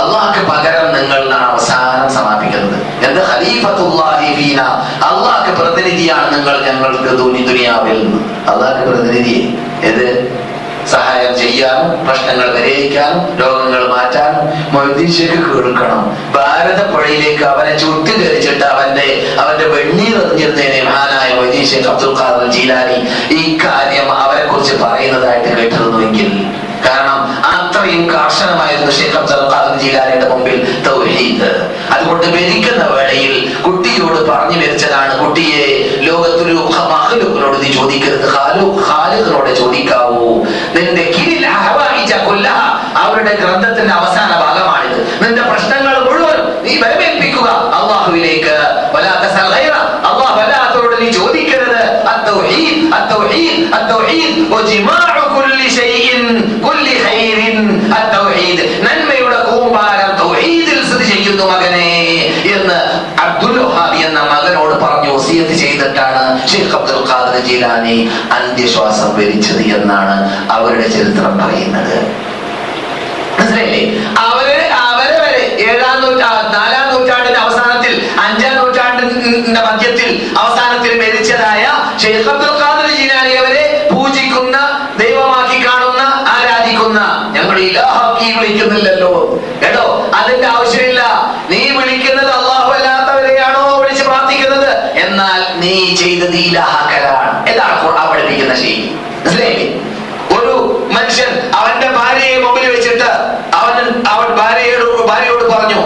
അള്ളാഹ്ക്ക് പകരം നിങ്ങൾ എന്നാണ് അവസാനം സമാപിക്കുന്നത്. എന്ത്? ഫീന. അള്ളാഹ്ക്ക് പ്രതിനിധിയാണ് നിങ്ങൾ ഞങ്ങൾക്ക് ദുനി ദുനിയാവിൽ അള്ളാഹ്ക്ക് പ്രതിനിധി ഏത്? സഹായം ചെയ്യാനും പ്രശ്നങ്ങൾ പരിഹരിക്കാനും രോഗങ്ങൾ മാറ്റാനും മൊയ്തീശയ്ക്ക് കേൾക്കണം. ഭാരതപ്പുഴയിലേക്ക് അവനെ ചുട്ടുകരിച്ചിട്ട് അവന്റെ അവന്റെ വെണ്ണീർ എറിഞ്ഞിരുന്നതിനെ മഹാനായ മൊയ്തീശ് അബ്ദുൽ ഖാദർ ജീലാനി ഈ കാര്യം അവരെ കുറിച്ച് പറയുന്നതായിട്ട് കേട്ടിരുന്നുവെങ്കിൽ. കാരണം അത്രയും കർശനമായിരുന്നു ഷെയ്ഖ് അബ്ദുൽ ഖാദർ ജീലാനിയുടെ മുമ്പിൽ തൗഹീദ്. അതുകൊണ്ട് മരിക്കുന്ന വേളയിൽ കുട്ടിയോട് പറഞ്ഞു മരിച്ചതാണ് കുട്ടിയെ ലോകത്തൊരു മഹലുക്കിനോട് നീ ചോദിക്കരുത് ഹാലു ഹാലുക്കിനോട് ചോദിക്കാവൂ. നിന്റെ കിരിൽ കൊല്ല അവരുടെ ഗ്രന്ഥത്തിന്റെ അവസാന ഭാഗമാണിത്. നിന്റെ പ്രശ്നങ്ങൾ മുഴുവൻ നീ വരമേൽപ്പിക്കുക അള്ളാഹുവിലേക്ക് വലാത്ത സഹൈറ അള്ളാഹ് വല്ലാത്തവരോട് നീ ചോദിക്കരുത്. അത്തൗഹീദ് അത്തൗഹീദ് അത്തൗഹീദ് ഒ ജിമാ നന്മയുടെ കൂമ്പാരം തൗഹീദിൽ സ്ഥിതി ചെയ്യുന്നു മകനെ എന്ന് അബ്ദുൽ വഹാബി എന്ന മകനോട് പറഞ്ഞു വസിയത്ത് ചെയ്തിട്ടാണ് ഷെയ്ഖ് അബ്ദുൽ ഖാദർ ജീലാനി അന്ത്യശ്വാസം വലിച്ചത് എന്നാണ് അവരുടെ ചരിത്രം പറയുന്നത്. മനസ്സിലായില്ലേ? അവർ അവരെ വരെ ഏഴാം നൂറ്റാ നാലാം നൂറ്റാണ്ടിന്റെ അവസാനത്തിൽ അഞ്ചാം നൂറ്റാണ്ടിന്റെ മധ്യത്തിൽ അവസാനത്തിൽ മരിച്ചതായ ഷെയ്ഖ് അബ്ദുൽ ഇലാഹാക്കി വിളിക്കുന്നില്ലല്ലോ. കേട്ടോ? അതിന്റെ ആവശ്യമില്ല. നീ വിളിക്കുന്നത് അള്ളാഹു അല്ലാത്തവരെയാണോ വിളിച്ച് പ്രാർത്ഥിക്കുന്നത്? എന്നാൽ നീ ചെയ്തത് ഇലാഹാക്കലാണ്. എന്താണ് ഖുർആൻ പഠിപ്പിക്കുന്ന ശൈലി. മനസ്സിലായില്ലേ? ഒരു മനുഷ്യൻ അവന്റെ ഭാര്യയെ മുമ്പിൽ വെച്ചിട്ട് അവൻ അവൻ ഭാര്യയോട് ഭാര്യയോട് പറഞ്ഞു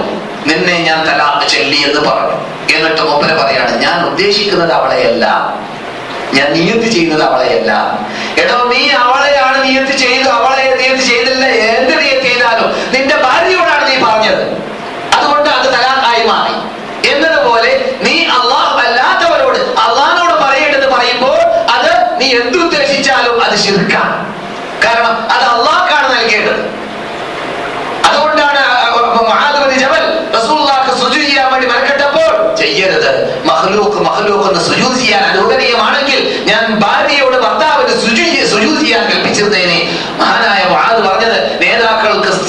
നിന്നെ ഞാൻ തലാഖ് ചെല്ലി എന്ന് പറഞ്ഞു. എന്നിട്ട് മുപ്പര് പറയാണ് ഞാൻ ഉദ്ദേശിക്കുന്നത് അവളെയല്ല. ഞാൻ നിയത്ത് ചെയ്യുന്നത് അവളെയല്ല. എടോ നീ അവളെയാണ് നിയത്ത് ചെയ്തു ചെയ്താലും നിന്റെ ഭാര്യയോടാണ് നീ പറഞ്ഞത്. അതുകൊണ്ട് അത് തലാഖായി മാറി. എന്നതുപോലെ നീ അള്ളാഹു അല്ലാത്തവരോട് അള്ളാഹിനോട് പറയേണ്ടത് പറയുമ്പോൾ അത് നീ എന്തുദ്ദേശിച്ചാലും അത് ശിർക്കാണ്. കാരണം അത് അള്ളാഹ്ക്കാണ് നൽകേണ്ടത്. അതുകൊണ്ടാണ് ജബൽ ചെയ്യാൻ വേണ്ടി മെനക്കെട്ടപ്പോൾ ചെയ്യരുത്. മഹ്ലൂക്ക് മഹ്ലൂക്ക് എന്ന് സുജൂദ് ചെയ്യാൻ അനുവദനീയമാണെങ്കിൽ ഞാൻ ഭാര്യയോട് ഭർത്താവിന് സുജൂ സുജൂദ് ചെയ്യാൻ കൽപ്പിച്ചിരുന്നേനെ. മഹാനായ മഹാദ് പറഞ്ഞത്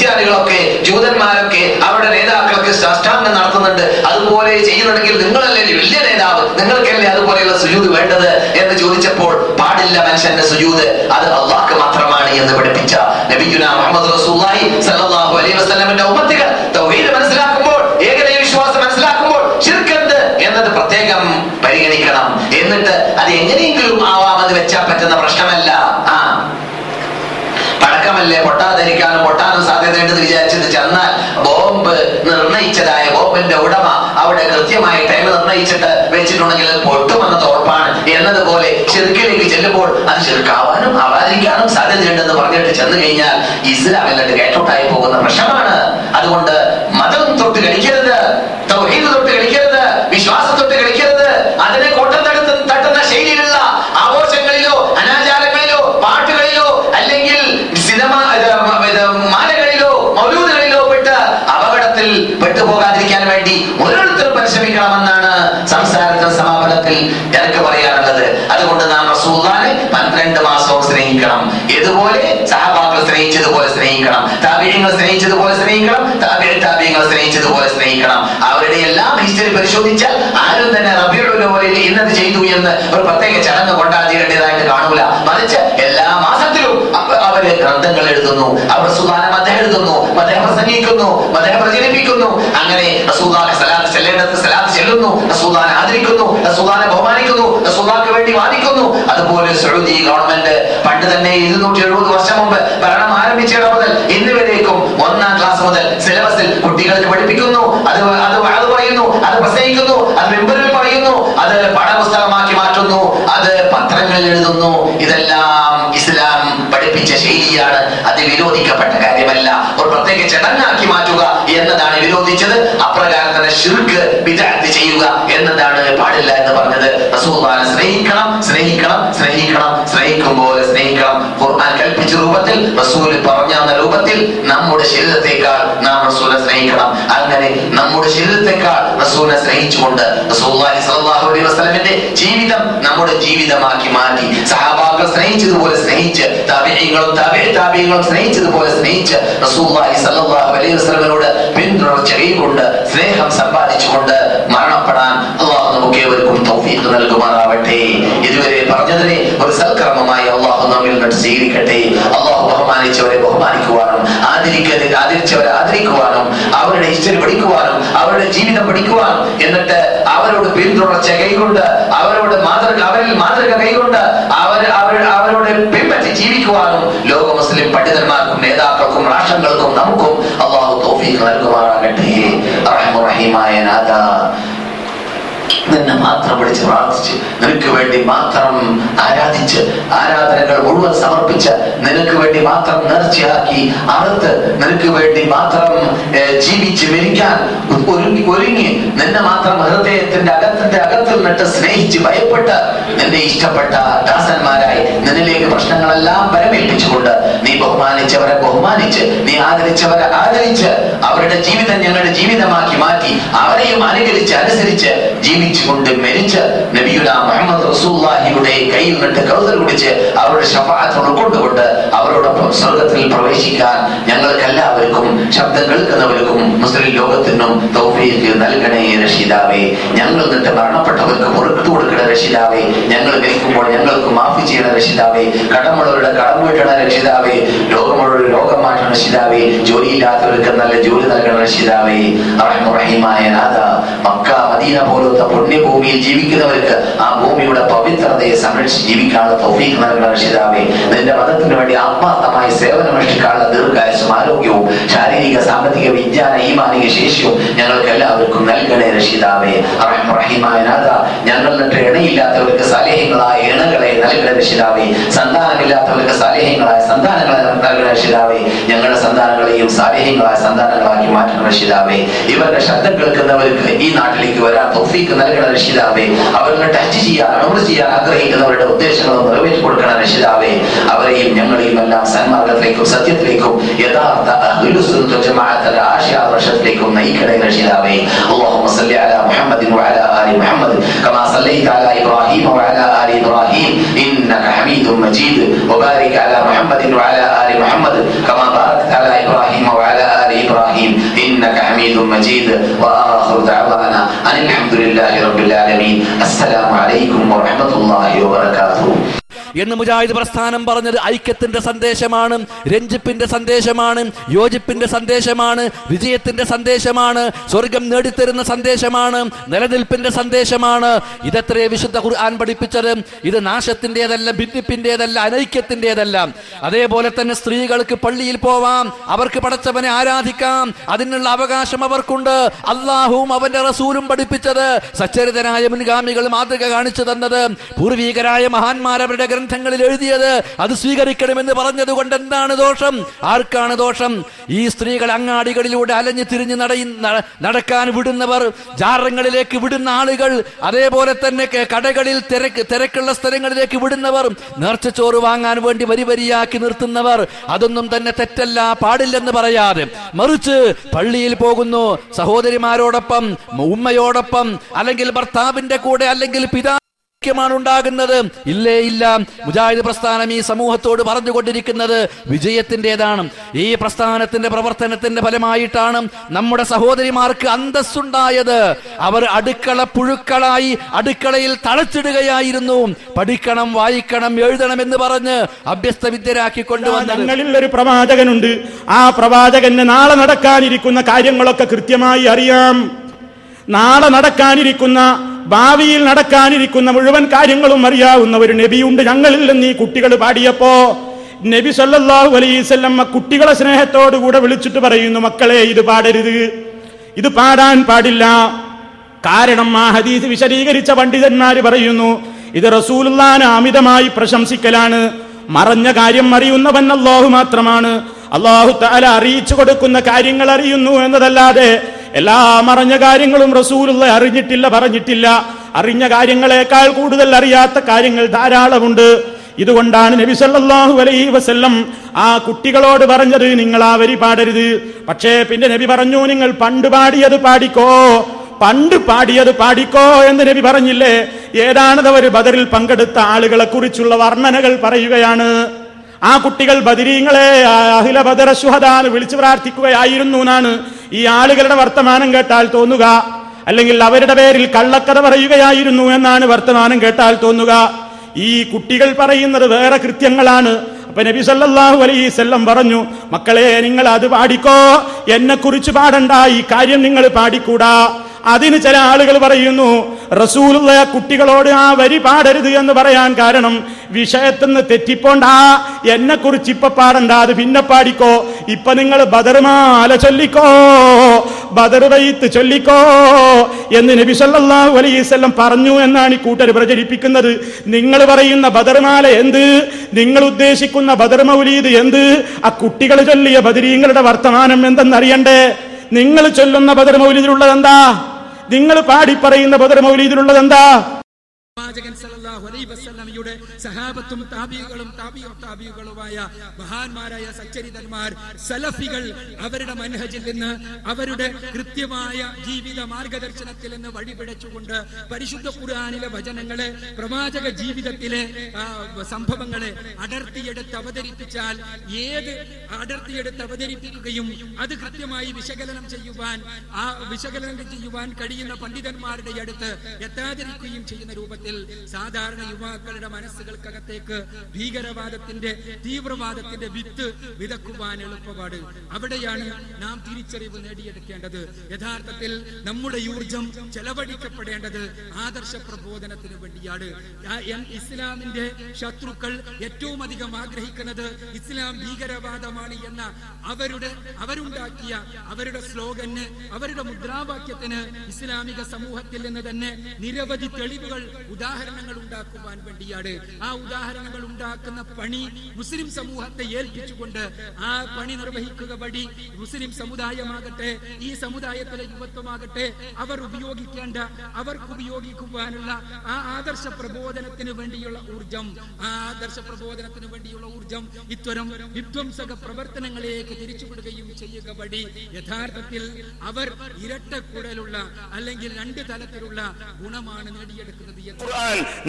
ക്രിസ്ത്യാനികളൊക്കെ ജൂതന്മാരൊക്കെ അവരുടെ നേതാക്കളൊക്കെ സാഷ്ടാംഗം നടത്തുന്നുണ്ട്. അതുപോലെ ചെയ്യുന്നുണ്ടെങ്കിൽ നിങ്ങളല്ലേ വലിയ നേതാവ്? നിങ്ങൾക്കല്ലേ അതുപോലെയുള്ള സുജൂത് വേണ്ടത്? എന്ന് ചോദിച്ചപ്പോൾ പാടില്ല മനുഷ്യന്റെ സുജൂത്. അത് അള്ളാഹ്ക്ക് മാത്രമാണ് എന്ന് പഠിപ്പിച്ച നബിയുന മുഹമ്മദ് റസൂലുള്ളാഹി സല്ലല്ലാഹു അലൈഹി വസല്ലമയുടെ ഉമ്മത്തികൾ തൗഹീദ് മനസ്സിലാക്കുമ്പോൾ ഏകദൈവ വിശ്വാസം മനസ്സിലാക്കുമ്പോൾ ശിർക്ക് എന്നത് പ്രത്യേകം പരിഗണിക്കണം. എന്നിട്ട് അത് എങ്ങനെയെങ്കിലും ആവാമെന്ന് വെച്ചാൽ പറ്റുന്ന പ്രശ്നമല്ല. പടക്കമല്ലേ പൊട്ടാതിരിക്കാനും പൊട്ടാനും സാധ്യതയുണ്ടെന്ന് വിചാരിച്ചിട്ട് ചെന്നാൽ ബോംബ് നിർണയിച്ചതായ ബോംബിന്റെ ഉടമ അവിടെ കൃത്യമായി ടൈം നിർണയിച്ചിട്ട് വെച്ചിട്ടുണ്ടെങ്കിൽ പൊട്ടുമെന്നത് ഉറപ്പാണ് എന്നതുപോലെ ചെറുക്കിലേക്ക് ചെല്ലുമ്പോൾ അത് ചെറുക്കാവാനും ആവാതിരിക്കാനും സാധ്യതയുണ്ടെന്ന് പറഞ്ഞിട്ട് ചെന്ന് കഴിഞ്ഞാൽ ഇസ്ലാം എന്നിട്ട് കേട്ടോട്ടായി പോകുന്ന പ്രശ്നമാണ്. അതുകൊണ്ട് മതം തൊട്ട് കളിക്കരുത്. തൊട്ട് കളിക്കരുത് വിശ്വാസം തൊട്ട് കളിക്കരുത് അതിനെ കോട്ടം തടുത്ത് തട്ടുന്ന ശൈലിയിലുള്ള ആഘോഷങ്ങളിലോ അനാചാരങ്ങളിലോ പാട്ടുകളിലോ അല്ലെങ്കിൽ സിനിമ ഇത് ഇത് മാലകളിലോ മൗലൂദുകളിലോ പെട്ട് അപകടത്തിൽ പെട്ടുപോകാതിരിക്കാൻ വേണ്ടി ഓരോരുത്തരും പരിശ്രമിക്കണമെന്നാണ് സംസാരത്തിന്റെ സമാപനത്തിൽ എനിക്ക് പറയാനുള്ളത്. അതുകൊണ്ട് നാം റസൂലുള്ളാഹിനെ പന്ത്രണ്ട് മാസവും സ്നേഹിക്കണം. ഇതുപോലെ സഹബാക്കൾ സ്നേഹിച്ചതുപോലെ സ്നേഹിക്കണം. താബിയങ്ങൾ സ്നേഹിച്ചതുപോലെ സ്നേഹിക്കണം. താബിയ താബിയങ്ങൾ സ്നേഹിച്ചതുപോലെ സ്നേഹിക്കണം. അവരുടെ എല്ലാം ഹിസ്റ്ററി പരിശോധിച്ചാൽ ആരും തന്നെ റബിയുടെ പോലെ ഇന്നത് ചെയ്തു എന്ന് ഒരു പ്രത്യേക ചടങ്ങ് കൊണ്ടാടേണ്ടതായിട്ട് കാണൂല. മറിച്ച് എല്ലാ മാസത്തിലും അവർ ഗ്രന്ഥങ്ങൾ എഴുതുന്നു. അവർ സുധാന മതം എഴുതുന്നു. മതം പ്രസംഗിക്കുന്നു. മതം പ്രചരിപ്പിക്കുന്നു. അങ്ങനെ സുധാന സലാത്ത് ചെല്ലേണ്ടത് സലാത്ത് റസൂദാനെ ആദരിക്കുന്നു റസൂദാനെ ബഹുമാനിക്കുന്നു റസൂദാക്ക് വേണ്ടി വാദിക്കുന്നു. അതുപോലെ സൗദി ഗവൺമെന്റ് പണ്ട് തന്നെ ഇരുന്നൂറ്റി എഴുപത് വർഷം മുമ്പ് ഭരണം ആരംഭിച്ചിട മുതൽ ഇന്ന് വരേക്കും ഒന്നാം ക്ലാസ് മുതൽ സിലബസിൽ കുട്ടികൾക്ക് പഠിപ്പിക്കുന്നു. അത് അത് അത് പറയുന്നു അത് പ്രസംഗിക്കുന്നു അത് മെമ്പറിൽ പറയുന്നു അത് പാഠപുസ്തകമാക്കി മാറ്റുന്നു അത് പത്രങ്ങളിൽ എഴുതുന്നു. ഇതെല്ലാം ഇസ്ലാം പഠിപ്പിച്ച ശൈലിയാണ് അത് വിരോധിക്കപ്പെട്ട കാര്യമല്ല. ഒരു പ്രത്യേക ചടങ്ങാക്കി മാറ്റുക എന്നതാണ് വിരോധിച്ചത്. അപ്രകാരം തന്നെ ഷിർക്ക് വിദഗ്ധ ചെയ്യുക എന്നതാണ് പാടില്ല എന്ന് പറഞ്ഞത്. സ്നേഹിക്കണം സ്നേഹിക്കണം സ്നേഹിക്കണം. സ്നേഹിക്കും പോലെ സ്നേഹിക്കണം. ഖുർആൻ കൽപ്പിച്ച രൂപത്തിൽ റസൂൽ പറഞ്ഞ രൂപത്തിൽ നമ്മുടെ ശരീരത്തെക്കാൾ നാം റസൂലിനെ സ്നേഹിക്കണം. അങ്ങനെ നമ്മുടെ ശരീരത്തെക്കാൾ റസൂലിനെ സ്നേഹിച്ചുകൊണ്ട് അലൈഹി വസല്ലമിന്റെ ജീവിതം നമ്മുടെ ജീവിതമാക്കി മാറ്റി. സഹാബാക്കൾ സ്നേഹിച്ചതുപോലെ സ്നേഹിച്ച് താബിഈങ്ങളും താബിഈ താബിഈങ്ങളും സ്നേഹിച്ചതുപോലെ സ്നേഹിച്ച് റസൂലുള്ളാഹി സ്വല്ലല്ലാഹു അലൈഹി വസല്ലമിനോട് പിന്തുടർച്ച കൈകൊണ്ട് സ്നേഹം സമ്പാദിച്ചുകൊണ്ട് മരണപ്പെടാൻ അള്ളാഹു നമുക്ക് ഏവർക്കും തൗഫീഖ് നൽകുമാറാവട്ടെ. ഇതുവരെ പറഞ്ഞതിനെ ഒരു സൽക്കർമ്മമായി അള്ളാഹു നമ്മിൽ നിന്ന് സ്വീകരിക്കട്ടെ. അള്ളാഹു ബഹുമാനിച്ചവരെ ബഹുമാനിക്കുവാനും ആദരിക്കരെ ആദരിച്ചവരെ ആദരിക്കുവാനും അവരുടെ ഹിസ്റ്ററി പഠിക്കുവാനും അവരുടെ ജീവിതം പഠിക്കുവാനും എന്നിട്ട് അവരോട് പിന്തുടർച്ച കൈകൊണ്ട് അവരോട് മാതൃക അവരിൽ മാതൃക കൈകൊണ്ട് അവർ അവർ അവരോട് പിൻപറ്റി ജീവിക്കുവാനും ലോക മുസ്ലിം പണ്ഡിതന്മാർക്കും നേതാക്കൾക്കും രാഷ്ട്രങ്ങൾക്കും നമുക്കും അള്ളാഹു തൗഫീഖ് നൽകുമാറാകട്ടെ. റഹ്മുറഹീമായ നാഥ. നിന്നെ മാത്രം വിളിച്ച് പ്രാർത്ഥിച്ച് നിനക്ക് വേണ്ടി മാത്രം ആരാധിച്ച് ആരാധനകൾ മുഴുവൻ സമർപ്പിച്ച് നിനക്ക് വേണ്ടി മാത്രം നേർച്ചയാക്കി അറുത്ത് നിനക്ക് വേണ്ടി മാത്രം ജീവിച്ച് മരിക്കാൻ ഒരുങ്ങി ഒരുങ്ങി നിന്നെ മാത്രം ഹൃദയത്തിന്റെ അകത്തിന്റെ അകത്തിൽ നിട്ട് സ്നേഹിച്ച് ഭയപ്പെട്ട് നിന്നെ ഇഷ്ടപ്പെട്ട ദാസന്മാരായി നിന്നിലേക്ക് പ്രശ്നങ്ങളെല്ലാം പരമേൽപ്പിച്ചുകൊണ്ട് നീ ബഹുമാനിച്ചവരെ ബഹുമാനിച്ച് നീ ആദരിച്ചവരെ ആദരിച്ച് അവരുടെ ജീവിതം ഞങ്ങളുടെ ജീവിതമാക്കി മാറ്റി അവരെയും അനുകരിച്ച് അനുസരിച്ച് ജീവിച്ചുകൊണ്ട് മരിച്ച് നബിയുല മുഹമ്മദ് റസൂല്ലാഹിയുടെ കയ്യിൽ നിന്നിട്ട് കൗതൽ കുടിച്ച് അവരുടെ ശഫാത്ത് ഉൾക്കൊണ്ടുകൊണ്ട് അവരോടൊപ്പം സ്വർഗത്തിൽ പ്രവേശിക്കാൻ ഞങ്ങൾക്ക് എല്ലാവർക്കും ശബ്ദം കേൾക്കുന്നവർക്കും മുസ്ലിം ലോകത്തിനും തൗഫീഖ് നൽകണേ രക്ഷിതാവേ. ഞങ്ങൾ നിന്നിട്ട് മരണപ്പെട്ടവർക്ക് പുറത്തു കൊടുക്കണ രക്ഷിതാവേ. ഞങ്ങൾ മരിക്കുമ്പോൾ ഞങ്ങൾക്ക് മാഫി ചെയ്യണ രക്ഷിതാവേ. കടമുള്ളവരുടെ കടം വീട്ടണ രക്ഷിതാവേ. രോഗമുള്ളവരുടെ രോഗം മാറ്റണ രക്ഷിതാവേ. ജോലിയില്ലാത്തവർക്ക് നല്ല ജോലി നൽകണ രക്ഷിതാവേ. റഹ്മുറഹീമായ നാഥ മക്ക മദീന പോലത്തെ പുണ്യഭൂമിയിൽ ജീവിക്കുന്നവർക്ക് ആ ഭൂമിയുടെ പവിത്രതയെ സംരക്ഷിച്ച് ജീവിക്കാനുള്ള തൗഫീഖ് നൽകണ രക്ഷിതാവേ നിന്റെ മതത്തിന് വേണ്ടി ആത്മാർത്ഥമായി സേവനമനുഷ്ഠിക്കാനുള്ള ദീർഘായുസും ആരോഗ്യവും ശാരീരിക സാമ്പത്തിക വിജ്ഞാന ഈമാനിക ശേഷിയും ഞങ്ങൾക്ക് എല്ലാവർക്കും നൽകണേ രക്ഷിതാവേ. റഹ്മുറഹീമായ നാഥ നിന്നിട്ട് ഇണയില്ലാത്തവർക്ക് സലേഹങ്ങളായ ഇണകളെ നൽകണ രക്ഷിതാവേ. സന്താനമില്ലാത്തവർക്ക് സലേഹങ്ങളായ സന്താനങ്ങളെ നൽകണ രക്ഷിതാവേ. ഞങ്ങളുടെ സന്താനങ്ങളെയും സാലേഹ്യങ്ങളായ സന്താനങ്ങളാക്കി മാറ്റണ രക്ഷിതാവേ. ഇവരുടെ ശബ്ദം കേൾക്കുന്നവർക്ക് ഈ നാട്ടിലേക്ക് വരാൻ തൗഫീക്ക് നൽകണ രക്ഷിതാവേ. അവരുടെ ടച്ച് ചെയ്യാൻ അമർ ചെയ്യാൻ ആഗ്രഹിക്കുന്നവരുടെ ഉദ്ദേശങ്ങളും നിറവേറ്റി കൊടുക്കണ രക്ഷിതാവേ അവരെയും ഞങ്ങളെയും എല്ലാം സന്മാർഗത്തിലേക്കും സത്യത്തിലേക്കും യഥാർത്ഥ അഹ്ലുസുന്നത്ത് ജമാഅത്തിന്റെ ആശയാദർശത്തിലേക്കും നയിക്കണേ രക്ഷിതാവേ اللهم صل على محمد وعلى ال محمد كما صليت على ابراهيم وعلى ال ابراهيم انك حميد مجيد وبارك على محمد وعلى ال محمد كما باركت على ابراهيم وعلى ال إبراهيم إنك حميد مجيد وآخر دعوانا أن الحمد لله رب العالمين. السلام عليكم ورحمة الله وبركاته. എന്ന് മുജാഹിദ് പ്രസ്ഥാനം പറഞ്ഞത് ഐക്യത്തിന്റെ സന്ദേശമാണ് രഞ്ജിപ്പിന്റെ സന്ദേശമാണ് യോജിപ്പിന്റെ സന്ദേശമാണ് വിജയത്തിന്റെ സന്ദേശമാണ് സ്വർഗം നേടിത്തരുന്ന സന്ദേശമാണ് നിലനിൽപ്പിന്റെ സന്ദേശമാണ്. ഇതത്രേ വിശുദ്ധ ഖുർആൻ പഠിപ്പിച്ചത്? ഇത് നാശത്തിന്റെതല്ല ഭിന്നിപ്പിന്റെതല്ല അനൈക്യത്തിന്റെതല്ല. അതേപോലെ തന്നെ സ്ത്രീകൾക്ക് പള്ളിയിൽ പോവാം അവർക്ക് പടച്ചവനെ ആരാധിക്കാം അതിനുള്ള അവകാശം അവർക്കുണ്ട്. അള്ളാഹുവും അവന്റെ റസൂലും പഠിപ്പിച്ചത് സച്ചരിതനായ മുൻഗാമികൾ മാതൃക കാണിച്ചു തന്നത് പൂർവീകരായ മഹാന്മാർ അവരുടെ ഗ്രന്ഥങ്ങളിൽ എഴുതിയത് അത് സ്വീകരിക്കണമെന്ന് പറഞ്ഞത് കൊണ്ട് എന്താണ് ദോഷം? ആർക്കാണ് ദോഷം? ഈ സ്ത്രീകൾ അങ്ങാടികളിലൂടെ അലഞ്ഞു തിരിഞ്ഞ് നടക്കാൻ വിടുന്നവർ ജാറങ്ങളിലേക്ക് വിടുന്ന ആളുകൾ അതേപോലെ തന്നെ കടകളിൽ തിരക്ക് തിരക്കുള്ള സ്ഥലങ്ങളിലേക്ക് വിടുന്നവർ നേർച്ചച്ചോറ് വാങ്ങാൻ വേണ്ടി വരി വരിയാക്കി നിർത്തുന്നവർ അതൊന്നും തന്നെ തെറ്റല്ല പാടില്ലെന്ന് പറയാതെ. മറിച്ച് പള്ളിയിൽ പോകുന്നു സഹോദരിമാരോടൊപ്പം ഉമ്മയോടൊപ്പം അല്ലെങ്കിൽ ഭർത്താവിന്റെ കൂടെ അല്ലെങ്കിൽ പിതാ ഐക്യമാണ് ഉണ്ടാകുന്നത് ഇല്ലേ ഇല്ല. മുജാഹിദ് പ്രസ്ഥാനം ഈ സമൂഹത്തോട് പറഞ്ഞുകൊണ്ടിരിക്കുന്നത് വിജയത്തിന്റെതാണ്. ഈ പ്രസ്ഥാനത്തിന്റെ പ്രവർത്തനത്തിന്റെ ഫലമായിട്ടാണ് നമ്മുടെ സഹോദരിമാർക്ക് അന്തസ്സുണ്ടായത്. അവർ അടുക്കള പുഴുക്കളായി അടുക്കളയിൽ തളച്ചിടുകയായിരുന്നു. പഠിക്കണം വായിക്കണം എഴുതണം എന്ന് പറഞ്ഞ് അഭ്യസ്ത വിദ്യരാക്കി കൊണ്ടുവന്ന ഞങ്ങളിൽ ഒരു പ്രവാചകനുണ്ട്. ആ പ്രവാചകന് നാളെ നടക്കാനിരിക്കുന്ന കാര്യങ്ങളൊക്കെ കൃത്യമായി അറിയാം. നാളെ നടക്കാനിരിക്കുന്ന ഭാവിയിൽ നടക്കാനിരിക്കുന്ന മുഴുവൻ കാര്യങ്ങളും അറിയാവുന്ന ഒരു നബിയുണ്ട് ഞങ്ങളിൽ നിന്ന് ഈ കുട്ടികൾ പാടിയപ്പോ. നബി സല്ലാഹു അലൈസല്ലമ്മ കുട്ടികളെ സ്നേഹത്തോടുകൂടെ വിളിച്ചിട്ട് പറയുന്നു മക്കളെ ഇത് പാടരുത്. ഇത് പാടാൻ പാടില്ല. കാരണം ആ ഹദീസ് വിശദീകരിച്ച പണ്ഡിതന്മാർ പറയുന്നു ഇത് റസൂലുല്ലാൻ അമിതമായി പ്രശംസിക്കലാണ്. മറഞ്ഞ കാര്യം അറിയുന്നവൻ അള്ളാഹു മാത്രമാണ്. അള്ളാഹു താല അറിയിച്ചു കൊടുക്കുന്ന കാര്യങ്ങൾ അറിയുന്നു എന്നതല്ലാതെ എല്ലാ അറിഞ്ഞ കാര്യങ്ങളും റസൂലുള്ള അറിഞ്ഞിട്ടില്ല പറഞ്ഞിട്ടില്ല. അറിഞ്ഞ കാര്യങ്ങളെക്കാൾ കൂടുതൽ അറിയാത്ത കാര്യങ്ങൾ ധാരാളമുണ്ട്. ഇതുകൊണ്ടാണ് നബി സല്ലല്ലാഹു അലൈഹി വസല്ലം ആ കുട്ടികളോട് പറഞ്ഞത് നിങ്ങൾ ആ വരി പാടരുത്. പക്ഷേ പിന്നെ നബി പറഞ്ഞു നിങ്ങൾ പണ്ട് പാടിയത് പാടിക്കോ? പണ്ട് പാടിയത് പാടിക്കോ? എന്ന് നബി പറഞ്ഞില്ലേ? ഏതാണത് അവർ ബദറിൽ പങ്കെടുത്ത ആളുകളെ കുറിച്ചുള്ള വർണനകൾ പറയുകയാണ്. ആ കുട്ടികൾ ബദിരീങ്ങളെ അഹില ബദറ ശുഹദാന്ന് വിളിച്ചു പ്രാർത്ഥിക്കുകയായിരുന്നു എന്നാണ് ഈ ആളുകളുടെ വർത്തമാനം കേട്ടാൽ തോന്നുക. അല്ലെങ്കിൽ അവരുടെ പേരിൽ കള്ളക്കഥ പറയുകയായിരുന്നു എന്നാണ് വർത്തമാനം കേട്ടാൽ തോന്നുക. ഈ കുട്ടികൾ പറയുന്നത് വേറെ കൃത്യങ്ങളാണ്. അപ്പൊ നബി സല്ലാഹു അലൈഹി വസല്ലം പറഞ്ഞു മക്കളെ നിങ്ങൾ അത് പാടിക്കോ. എന്നെ കുറിച്ച് പാടണ്ട. ഈ കാര്യം നിങ്ങൾ പാടിക്കൂടാ. അതിന് ചില ആളുകൾ പറയുന്നു റസൂലുള്ള കുട്ടികളോട് ആ വരി പാടരുത് എന്ന് പറയാൻ കാരണം വിഷയത്തിന്ന് തെറ്റിപ്പോണ്ടാ എന്നെ കുറിച്ച് ഇപ്പൊ പാടണ്ട അത് പിന്നെ പാടിക്കോ. ഇപ്പൊ നിങ്ങൾ ബദർമാല ചൊല്ലിക്കോ ബദർ വൈത്ത് ചൊല്ലിക്കോ എന്ന് നബി സല്ലല്ലാഹു അലൈഹി പറഞ്ഞു എന്നാണ് ഈ കൂട്ടർ പ്രചരിപ്പിക്കുന്നത്. നിങ്ങൾ പറയുന്ന ബദർമാല എന്ത്? നിങ്ങൾ ഉദ്ദേശിക്കുന്ന ബദർ മൗലീദ് എന്ത്? ആ കുട്ടികൾ ചൊല്ലിയ ബദരീങ്ങളുടെ വർത്തമാനം എന്തെന്നറിയണ്ടേ? നിങ്ങൾ ചൊല്ലുന്ന ബദർ മൗലീദിലുള്ളത് എന്താ? നിങ്ങൾ പാടി പറയുന്ന ബദർ മൗലീദിലുള്ളത് എന്താ? പ്രവാചകൻ സല്ലല്ലാഹു അലൈഹി വസല്ലമയുടെ സഹാബത്തും താബികളും താബിയോ താബികളുമായ മഹാന്മാരായ സച്ചരിതന്മാർ സലഫികൾ അവരുടെ മനഹജിൽ നിന്ന് അവരുടെ കൃത്യമായ ജീവിത മാർഗദർശനത്തിൽ നിന്ന് വഴിപിഴച്ചുകൊണ്ട് പരിശുദ്ധ ഖുർആനിലെ വചനങ്ങളെ പ്രവാചക ജീവിതത്തിലെ സംഭവങ്ങളെ അടർത്തിയെടുത്ത് അവതരിപ്പിച്ചാൽ ഏത് അടർത്തിയെടുത്ത് അവതരിപ്പിക്കുകയും അത് കൃത്യമായി വിശകലനം ചെയ്യുവാൻ ആ വിശകലനം ചെയ്യുവാൻ കഴിയുന്ന പണ്ഡിതന്മാരുടെ അടുത്ത് എത്താതിരിക്കുകയും ചെയ്യുന്ന രൂപത്തിൽ സാധാരണ യുവാക്കളുടെ മനസ്സുകൾക്കകത്തേക്ക് ഭീകരവാദത്തിന്റെ തീവ്രവാദത്തിന്റെ വിത്ത് വിതക്കുവാൻ എളുപ്പപാട്. അവിടെയാണ് നാം തിരിച്ചറിവ് നേടിയെടുക്കേണ്ടത്. യഥാർത്ഥത്തിൽ നമ്മുടെ ഊർജം ചെലവഴിക്കപ്പെടേണ്ടത് ആദർശ പ്രബോധനത്തിന് വേണ്ടിയാണ് ഇസ്ലാമിന്റെ ശത്രുക്കൾ ഏറ്റവും അധികം ആഗ്രഹിക്കുന്നത് ഇസ്ലാം ഭീകരവാദമാണ് എന്ന അവരുടെ അവരുണ്ടാക്കിയ അവരുടെ സ്ലോഗന് അവരുടെ മുദ്രാവാക്യത്തിന് ഇസ്ലാമിക സമൂഹത്തിൽ നിന്ന് തന്നെ നിരവധി തെളിവുകൾ ഉദാഹരണങ്ങൾ ഉണ്ടാക്കുവാൻ വേണ്ടിയാണ്. ആ ഉദാഹരണങ്ങൾ ഉണ്ടാക്കുന്ന പണി മുസ്ലിം സമൂഹത്തെ ഏൽപ്പിച്ചുകൊണ്ട് ആ പണി നിർവഹിക്കുക വഴി മുസ്ലിം സമുദായമാകട്ടെ ഈ സമുദായത്തിലെ യുവത്വമാകട്ടെ അവർ ഉപയോഗിക്കേണ്ട അവർക്ക് ഉപയോഗിക്കുവാനുള്ള ആ ആദർശ പ്രബോധനത്തിന് വേണ്ടിയുള്ള ഊർജം ആ ആദർശ പ്രബോധനത്തിന് വേണ്ടിയുള്ള ഊർജം ഇത്തരം വിധ്വംസക പ്രവർത്തനങ്ങളിലേക്ക് തിരിച്ചുവിടുകയും ചെയ്യുക വഴി യഥാർത്ഥത്തിൽ അവർ ഇരട്ട കുഴലുള്ള അല്ലെങ്കിൽ രണ്ട് തലത്തിലുള്ള ഗുണമാണ് നേടിയെടുക്കുന്നത്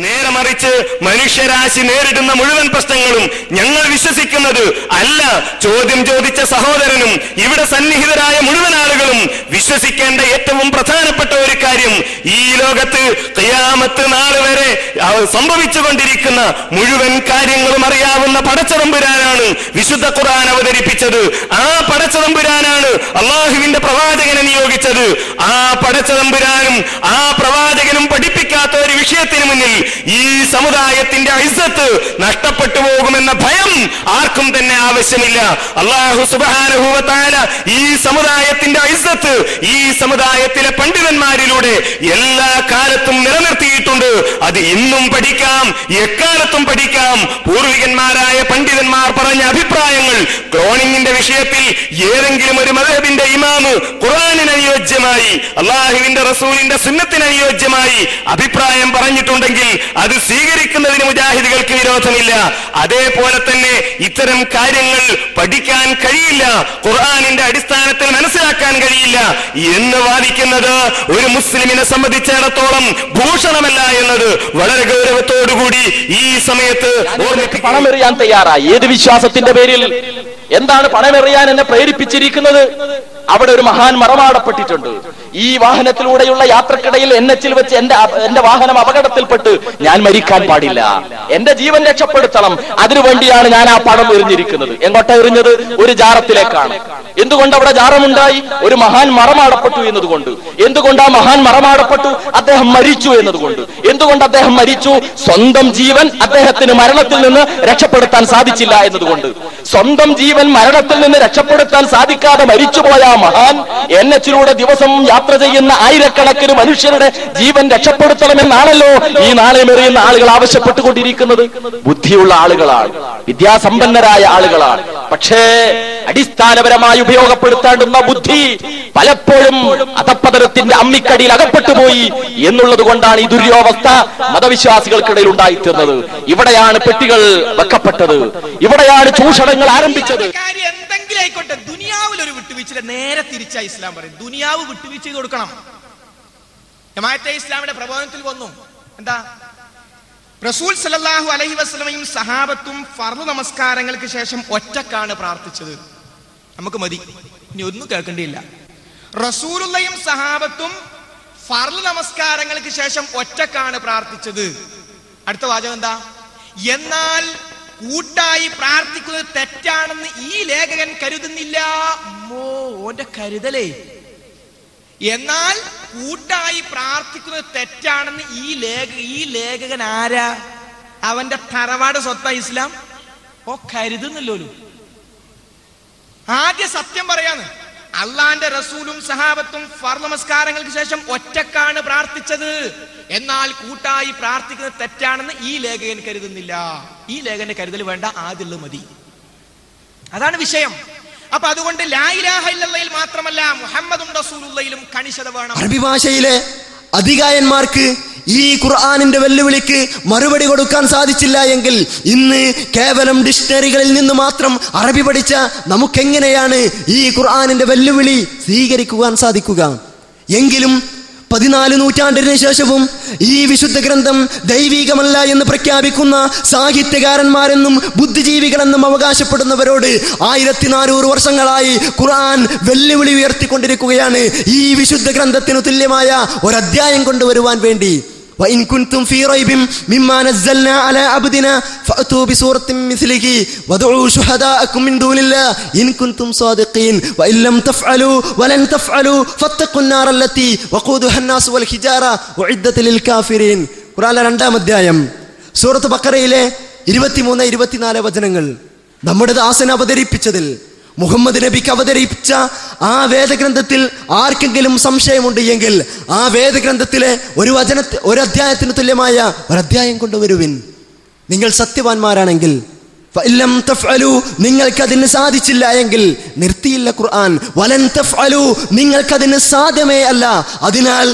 നേരെ മറിച്ച് മനുഷ്യരാശി നേരിടുന്ന മുഴുവൻ പ്രശ്നങ്ങളും ഞങ്ങൾ വിശ്വസിക്കുന്നത് അല്ല ചോദ്യം ചോദിച്ച സഹോദരനും ഇവിടെ സന്നിഹിതരായ മുഴുവൻ ആളുകളും വിശ്വസിക്കേണ്ട ഏറ്റവും പ്രധാനപ്പെട്ട ഒരു കാര്യം ഈ ലോകത്ത് കയ്യാമത്ത് നാളെ വരെ സംഭവിച്ചുകൊണ്ടിരിക്കുന്ന മുഴുവൻ കാര്യങ്ങളും അറിയാവുന്ന പടച്ചതമ്പുരാനാണ് വിശുദ്ധ ഖുർആൻ അവതരിപ്പിച്ചത്. ആ പടച്ചതമ്പുരാനാണ് അള്ളാഹുവിന്റെ പ്രവാചകനെ നിയോഗിച്ചത്. ആ പടച്ചതമ്പുരാനും ആ പ്രവാചകനും പഠിപ്പിക്കാത്ത ഒരു വിഷയത്തിന് മുന്നിൽ ഈ സമുദായത്തിന്റെ ഐസത്ത് നഷ്ടപ്പെട്ടു പോകുമെന്ന ഭയം ആർക്കും തന്നെ ആവശ്യമില്ല. അള്ളാഹു സുബാനുഭൂവത്തായ ഈ സമുദായത്തിന്റെ ഐസത്ത് ഈ സമുദായത്തിലെ പണ്ഡിതന്മാരിലൂടെ എല്ലാ കാലത്തും നിലനിർത്തിയിട്ടുണ്ട്. അത് ഇന്നും പഠിക്കാം എക്കാലത്തും പഠിക്കാം. പൂർവികന്മാരായ പണ്ഡിതന്മാർ പറഞ്ഞ അഭിപ്രായങ്ങൾ ക്ലോണിങ്ങിന്റെ വിഷയത്തിൽ ഏതെങ്കിലും ഒരു മതബിന്റെ ഇമാമ് ഖുറാനിന് അനുയോജ്യമായി അള്ളാഹുവിന്റെ റസൂലിന്റെ സുന്നത്തിന് അനുയോജ്യമായി അഭിപ്രായം പറഞ്ഞിട്ടുണ്ടെങ്കിൽ അത് സ്വീകരിക്കുന്നതിന് മുജാഹിദികൾക്ക് വിരോധമില്ല. അതേപോലെ തന്നെ ഇത്തരം കാര്യങ്ങൾ പഠിക്കാൻ കഴിയില്ല. ഖുർആാനിന്റെ അടിസ്ഥാനത്തിൽ മനസ്സിലാക്കാൻ കഴിയില്ല. എന്ന് വാദിക്കുന്നത് ഒരു മുസ്ലിമിനെ സംബന്ധിച്ചിടത്തോളം ഭൂഷണമല്ല എന്നത് വളരെ ഗൗരവത്തോടുകൂടി ഈ സമയത്ത് പണമെറിയാൻ തയ്യാറായി. ഏത് വിശ്വാസത്തിന്റെ പേരിൽ? എന്താണ് പണമെറിയാൻ എന്നെ പ്രേരിപ്പിച്ചിരിക്കുന്നത്? അവിടെ ഒരു മഹാൻ മറമാടപ്പെട്ടിട്ടുണ്ട്. ഈ വാഹനത്തിലൂടെയുള്ള യാത്രക്കിടയിൽ എൻ എച്ചിൽ വെച്ച് എന്റെ എന്റെ വാഹനം അപകടത്തിൽപ്പെട്ട് ഞാൻ മരിക്കാൻ പാടില്ല. എന്റെ ജീവൻ രക്ഷപ്പെടുത്തണം. അതിനുവേണ്ടിയാണ് ഞാൻ ആ പണം എറിഞ്ഞിരിക്കുന്നത്. എങ്ങോട്ടാ എറിഞ്ഞത്? ഒരു ജാറത്തിലേക്കാണ്. എന്തുകൊണ്ട് അവിടെ ജാറമുണ്ടായി? ഒരു മഹാൻ മറമാടപ്പെട്ടു എന്നതുകൊണ്ട്. എന്തുകൊണ്ട് ആ മഹാൻ മറമാടപ്പെട്ടു? അദ്ദേഹം മരിച്ചു എന്നതുകൊണ്ട്. എന്തുകൊണ്ട് അദ്ദേഹം മരിച്ചു? സ്വന്തം ജീവൻ അദ്ദേഹത്തിന് മരണത്തിൽ നിന്ന് രക്ഷപ്പെടുത്താൻ സാധിച്ചില്ല എന്നതുകൊണ്ട്. സ്വന്തം ജീവൻ മരണത്തിൽ നിന്ന് രക്ഷപ്പെടുത്താൻ സാധിക്കാതെ മരിച്ചുപോയ മഹാൻ. എൻ എച്ചിലൂടെ ദിവസം യാത്ര ചെയ്യുന്ന ആയിരക്കണക്കിന് മനുഷ്യരുടെ ജീവൻ രക്ഷപ്പെടുത്തണമെന്നാണല്ലോ ഈ നാളെമെറിയുന്ന ആളുകൾ ആവശ്യപ്പെട്ടുകൊണ്ടിരിക്കുന്നത്. ബുദ്ധിയുള്ള ആളുകളാണ് വിദ്യാസമ്പന്നരായ ആളുകളാണ്. പക്ഷേ അടിസ്ഥാനപരമായി ഉപയോഗപ്പെടുത്തേണ്ടുന്ന ബുദ്ധി പലപ്പോഴും അധപ്പതനത്തിന്റെ അമ്മിക്കടിയിൽ അകപ്പെട്ടുപോയി എന്നുള്ളത് കൊണ്ടാണ് ഈ ദുര്യോവസ്ഥ മതവിശ്വാസികൾക്കിടയിൽ ഉണ്ടായിത്തീർന്നത്. ഇവിടെയാണ് പെട്ടികൾ വെക്കപ്പെട്ടത്. ഇവിടെയാണ് ചൂഷണങ്ങൾ ആരംഭിച്ചത്. ആയിക്കോട്ടെ ദുനിയാവിൽ ഒരു വിട്ടുവീഴ്ച നേരെ തിരിച്ചാ ഇസ്ലാം പറയും. ദുനിയാവ് വിട്ടുവീഴ്ച ചെയ്ത് കൊടുക്കണം. ജമാഅത്തെ ഇസ്ലാമിന്റെ പ്രബോധനത്തിൽ വന്നു. എന്താ? റസൂൽ സല്ലല്ലാഹു അലഹി വസ്ലമയും സഹാബത്തും ഫർദ് നമസ്കാരങ്ങൾക്ക് ശേഷം ഒറ്റക്കാണ് പ്രാർത്ഥിച്ചത്. നമുക്ക് മതി. ഇനി ഒന്നും കേൾക്കേണ്ടിയില്ല. റസൂലുള്ളയും സഹാബത്തും ഫർദ് നമസ്കാരങ്ങൾക്ക് ശേഷം ഒറ്റക്കാണ് പ്രാർത്ഥിച്ചത്. അടുത്ത വാചകം എന്താ? എന്നാൽ കൂട്ടായി പ്രാർത്ഥിക്കുന്നത് തെറ്റാണെന്ന് ഈ ലേഖകൻ കരുതുന്നില്ല. ഓന്റെ കരുതലേ. എന്നാൽ കൂട്ടായി പ്രാർത്ഥിക്കുന്നത് തെറ്റാണെന്ന് ഈ ലേഖ ഈ ലേഖകൻ ആരാ? അവന്റെ തറവാട് സ്വത്ത ഇസ്ലാം? ഓ കരുതുന്നില്ലോലു ആദ്യ സത്യം പറയാന്ന് അള്ളാന്റെ റസൂലും സഹാബത്തും ഫർ നമസ്കാരങ്ങൾക്ക് ശേഷം ഒറ്റക്കാണ് പ്രാർത്ഥിച്ചത്. എന്നാൽ കൂട്ടായി പ്രാർത്ഥിക്കുന്നത് തെറ്റാണെന്ന് ഈ ലേഖകൻ കരുതുന്നില്ല. ഈ ലേഖന കരുതൽ വേണ്ട ആദ്യമുള്ള മതി. അതാണ് വിഷയം. അപ്പൊ അതുകൊണ്ട് മാത്രമല്ല മുഹമ്മദും കണിശത വേണം. അറബി ഭാഷയിലെ അധികായന്മാർക്ക് ഈ ഖുർആാനിന്റെ വെല്ലുവിളിക്ക് മറുപടി കൊടുക്കാൻ സാധിച്ചില്ല എങ്കിൽ ഇന്ന് കേവലം ഡിക്ഷണറികളിൽ നിന്ന് മാത്രം അറബി പഠിച്ച നമുക്കെങ്ങനെയാണ് ഈ ഖുർആാനിന്റെ വെല്ലുവിളി സ്വീകരിക്കുവാൻ സാധിക്കുക? എങ്കിലും പതിനാല് നൂറ്റാണ്ടിന് ശേഷവും ഈ വിശുദ്ധ ഗ്രന്ഥം ദൈവികമല്ല എന്ന് പ്രഖ്യാപിക്കുന്ന സാഹിത്യകാരന്മാരെന്നും ബുദ്ധിജീവികളെന്നും അവകാശപ്പെടുന്നവരോട് ആയിരത്തി നാനൂറ് വർഷങ്ങളായി ഖുർആൻ വെല്ലുവിളി ഉയർത്തിക്കൊണ്ടിരിക്കുകയാണ് ഈ വിശുദ്ധ ഗ്രന്ഥത്തിനു തുല്യമായ ഒരധ്യായം കൊണ്ടുവരുവാൻ വേണ്ടി. وإن كنتم في ريب مما نزلنا على عبدنا فأتوا بسورة من مثله وادعوا شهداءكم من دون الله إن كنتم صادقين وإن لم تفعلوا ولن تفعلوا فاتقوا النار التي وقودها الناس والحجارة أعدت للكافرين ഖുറാനിലെ രണ്ടാം അധ്യായം സൂറത്ത് ബക്കറയിലെ ഇരുപത്തിമൂന്ന് ഇരുപത്തിനാല് വചനങ്ങൾ നമ്മുടെ ദാസൻ അവതരിപ്പിച്ചതിൽ മുഹമ്മദ് നബിക്ക് അവതരിപ്പിച്ച ആ വേദഗ്രന്ഥത്തിൽ ആർക്കെങ്കിലും സംശയമുണ്ട് എങ്കിൽ ആ വേദഗ്രന്ഥത്തിലെ ഒരു വചന ഒരു അധ്യായത്തിന് തുല്യമായ ഒരു അധ്യായം കൊണ്ടുവരുവിൻ. നിങ്ങൾ സത്യവാന്മാരാണെങ്കിൽ നിങ്ങൾക്കതിന് സാധിച്ചില്ല എങ്കിൽ നിർത്തിയില്ല ഖുർആൻ. വലൻ തഫ്അലു നിങ്ങൾക്കതിന് സാധ്യമേ അല്ല. അതിനാൽ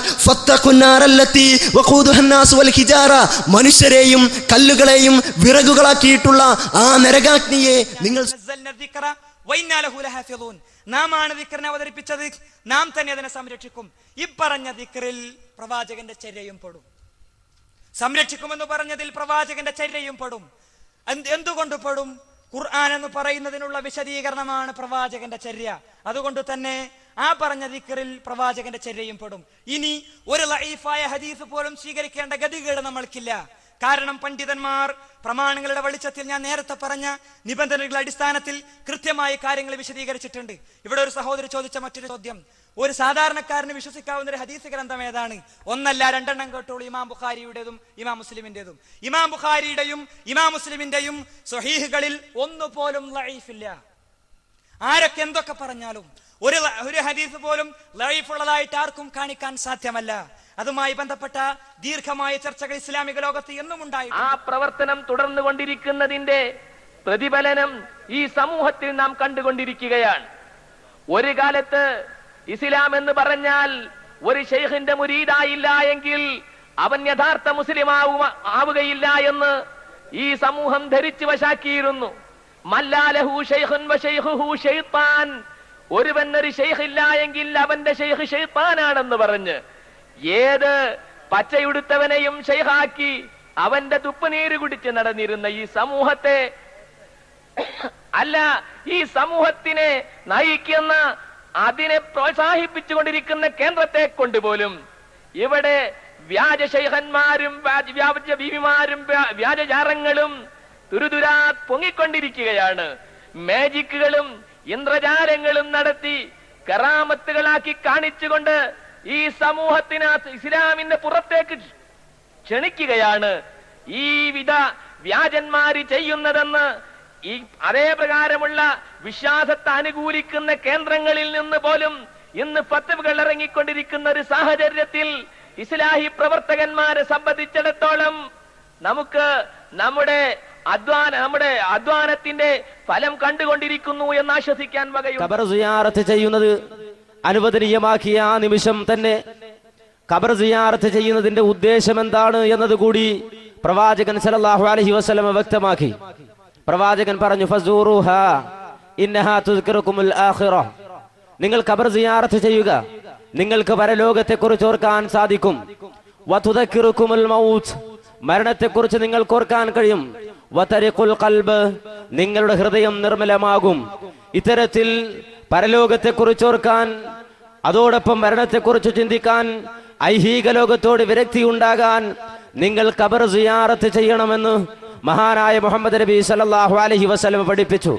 വൽ മനുഷ്യരെയും കല്ലുകളെയും വിറകുകളാക്കിയിട്ടുള്ള ആ നരകാഗ്നിയെ നിങ്ങൾ ലഹാഫിളൂൻ. നാം ആണ് ദിക്റിനെ അവതരിപ്പിച്ചത്. നാം തന്നെ അതിനെ സംരക്ഷിക്കും. ഇപ്പറഞ്ഞ ദിക്റിൽ പ്രവാചകന്റെ ചര്യയും പെടും. സംരക്ഷിക്കുമെന്ന് പറഞ്ഞതിൽ പ്രവാചകന്റെ ചര്യയും പെടും. എന്ത് എന്തുകൊണ്ട് പെടും? ഖുർആൻ എന്ന് പറയുന്നതിനുള്ള വിശദീകരണമാണ് പ്രവാചകന്റെ ചര്യ. അതുകൊണ്ട് തന്നെ ആ പറഞ്ഞ ദിക്റിൽ പ്രവാചകന്റെ ചര്യയും പെടും. ഇനി ഒരു ലൈഫായ ഹദീസ് പോലും സ്വീകരിക്കേണ്ട ഗതികേട് നമ്മൾക്കില്ല. കാരണം പണ്ഡിതന്മാർ പ്രമാണങ്ങളുടെ വെളിച്ചത്തിൽ ഞാൻ നേരത്തെ പറഞ്ഞ നിബന്ധനകളുടെ അടിസ്ഥാനത്തിൽ കൃത്യമായി കാര്യങ്ങൾ വിശദീകരിച്ചിട്ടുണ്ട്. ഇവിടെ ഒരു സഹോദരി ചോദിച്ച മറ്റൊരു ചോദ്യം. ഒരു സാധാരണക്കാരന് വിശ്വസിക്കാവുന്ന ഒരു ഹദീസ് ഗ്രന്ഥം ഏതാണ്? ഒന്നല്ല രണ്ടെണ്ണം കേട്ടോളൂ. ഇമാം ബുഖാരിയുടേതും ഇമാം മുസ്ലിമിന്റേതും. ഇമാം ബുഖാരിയുടെയും ഇമാം മുസ്ലിമിന്റെയും സ്വഹീഹുകളിൽ ഒന്നുപോലും ലൈഫില്ല. ആരൊക്കെ എന്തൊക്കെ പറഞ്ഞാലും ഒരു ഒരു ഹദീസ് പോലും ലൈഫുള്ളതായിട്ട് ആർക്കും കാണിക്കാൻ സാധ്യമല്ല. അതുമായി ബന്ധപ്പെട്ട ദീർഘമായ ചർച്ചകൾ ഇസ്ലാമിക ലോകത്ത് എന്നും ഉണ്ടായി ആ പ്രവർത്തനം തുടർന്നു കൊണ്ടിരിക്കുന്നതിന്റെ പ്രതിഫലനം ഈ സമൂഹത്തിൽ നാം കണ്ടുകൊണ്ടിരിക്കുകയാണ്. ഒരു കാലത്ത് ഇസ്ലാം എന്ന് പറഞ്ഞാൽ ഒരു ഷെയ്ഖിന്റെ മുരീദായില്ല എങ്കിൽ അവൻ യഥാർത്ഥ മുസ്ലിം ആവുക ആവുകയില്ല എന്ന് ഈ സമൂഹം ധരിച്ചു വശാക്കിയിരുന്നു. മല്ലാലഹു ഒരുവൻ ഒരു ഷെയ്ഖ് ഇല്ല എങ്കിൽ അവന്റെ ഷെയ്ഖ് ഷെയ്ത്താനാണെന്ന് പറഞ്ഞ് ഏത് പച്ചയുടുത്തവനെയും ഷെയ്ഹാക്കി അവന്റെ തുപ്പുനീര് കുടിച്ച് നടന്നിരുന്ന ഈ സമൂഹത്തെ അല്ല ഈ സമൂഹത്തിനെ നയിക്കുന്ന അതിനെ പ്രോത്സാഹിപ്പിച്ചുകൊണ്ടിരിക്കുന്ന കേന്ദ്രത്തെ കൊണ്ടുപോലും ഇവിടെ വ്യാജ ശൈഖന്മാരും വ്യാജ- ബീവിമാരും വ്യാജജാരങ്ങളും തുരുതുരാ പൊങ്ങിക്കൊണ്ടിരിക്കുകയാണ്. മാജിക്കുകളും ഇന്ദ്രജാലങ്ങളും നടത്തി കറാമത്തുകളാക്കി കാണിച്ചുകൊണ്ട് ഈ സമൂഹത്തിനകത്ത് ഇസ്ലാമിന്റെ പുറത്തേക്ക് ക്ഷണിക്കുകയാണ് ഈ വിധ വ്യാജന്മാര് ചെയ്യുന്നതെന്ന് ഈ അതേ പ്രകാരമുള്ള വിശ്വാസത്തെ അനുകൂലിക്കുന്ന കേന്ദ്രങ്ങളിൽ നിന്ന് പോലും ഇന്ന് പത്തുകൾ ഇറങ്ങിക്കൊണ്ടിരിക്കുന്ന ഒരു സാഹചര്യത്തിൽ ഇസ്ലാഹി പ്രവർത്തകന്മാരെ സംബന്ധിച്ചിടത്തോളം നമുക്ക് നമ്മുടെ അധ്വാന നമ്മുടെ അധ്വാനത്തിന്റെ ഫലം കണ്ടുകൊണ്ടിരിക്കുന്നു എന്ന് ആശ്വസിക്കാൻ വകയുണ്ട്. ചെയ്യുന്നത് അനുവദനീയമാക്കിയ ആ നിമിഷം തന്നെ ഖബർ സിയാറത്ത് ചെയ്യുന്നതിന്റെ ഉദ്ദേശം എന്താണ് എന്നതുകൂടി പ്രവാചകൻ സല്ലല്ലാഹു അലഹി വസ്ലമ വ്യക്തമാക്കി. പ്രവാചകൻ പറഞ്ഞു നിങ്ങൾ ഖബർ സിയാറത്ത് ചെയ്യുക നിങ്ങൾക്ക് പരലോകത്തെ കുറിച്ച് ഓർക്കാൻ സാധിക്കും. മരണത്തെക്കുറിച്ച് നിങ്ങൾക്ക് ഓർക്കാൻ കഴിയും. നിങ്ങളുടെ ഹൃദയം നിർമ്മലമാകും. ഇത്തരത്തിൽ പരലോകത്തെക്കുറിച്ച് ഓർക്കാൻ അതോടൊപ്പം മരണത്തെക്കുറിച്ച് ചിന്തിക്കാൻ ഐഹിക ലോകത്തോട് വിരക്തി ഉണ്ടാകാൻ നിങ്ങൾ കബർ സിയാറത്ത് ചെയ്യണമെന്ന് മഹാനായ മുഹമ്മദ് നബി സല്ലല്ലാഹു അലൈഹി വസല്ലം പഠിപ്പിച്ചു.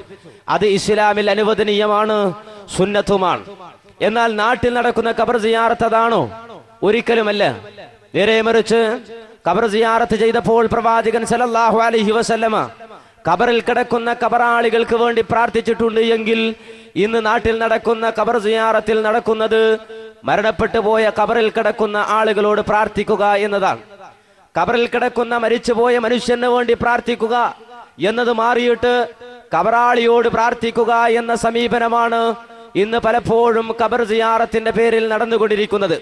അത് ഇസ്ലാമിൽ അനുവദനീയമാണ് സുന്നത്തുമാണ്. എന്നാൽ നാട്ടിൽ നടക്കുന്ന കബർ സിയാറത്ത് അതാണോ? ഒരിക്കലുമല്ല. നേരെ മറിച്ച് കബർ സിയാറത്ത് ചെയ്തപ്പോൾ പ്രവാചകൻ സല്ലല്ലാഹു അലൈഹി വസല്ലമ കബറിൽ കിടക്കുന്ന കബറാളികൾക്ക് വേണ്ടി പ്രാർത്ഥിച്ചിട്ടുണ്ട് എങ്കിൽ ഇന്ന് നാട്ടിൽ നടക്കുന്ന കബർ സിയാറത്തിൽ നടക്കുന്നത് മരണപ്പെട്ടു പോയ കബറിൽ കിടക്കുന്ന ആളുകളോട് പ്രാർത്ഥിക്കുക എന്നതാണ്. കബറിൽ കിടക്കുന്ന മരിച്ചുപോയ മനുഷ്യന് വേണ്ടി പ്രാർത്ഥിക്കുക എന്നത് മാറിയിട്ട് കബറാളിയോട് പ്രാർത്ഥിക്കുക എന്ന സമീപനമാണ് ഇന്ന് പലപ്പോഴും കബർ സിയാറത്തിന്റെ പേരിൽ നടന്നുകൊണ്ടിരിക്കുന്നത്.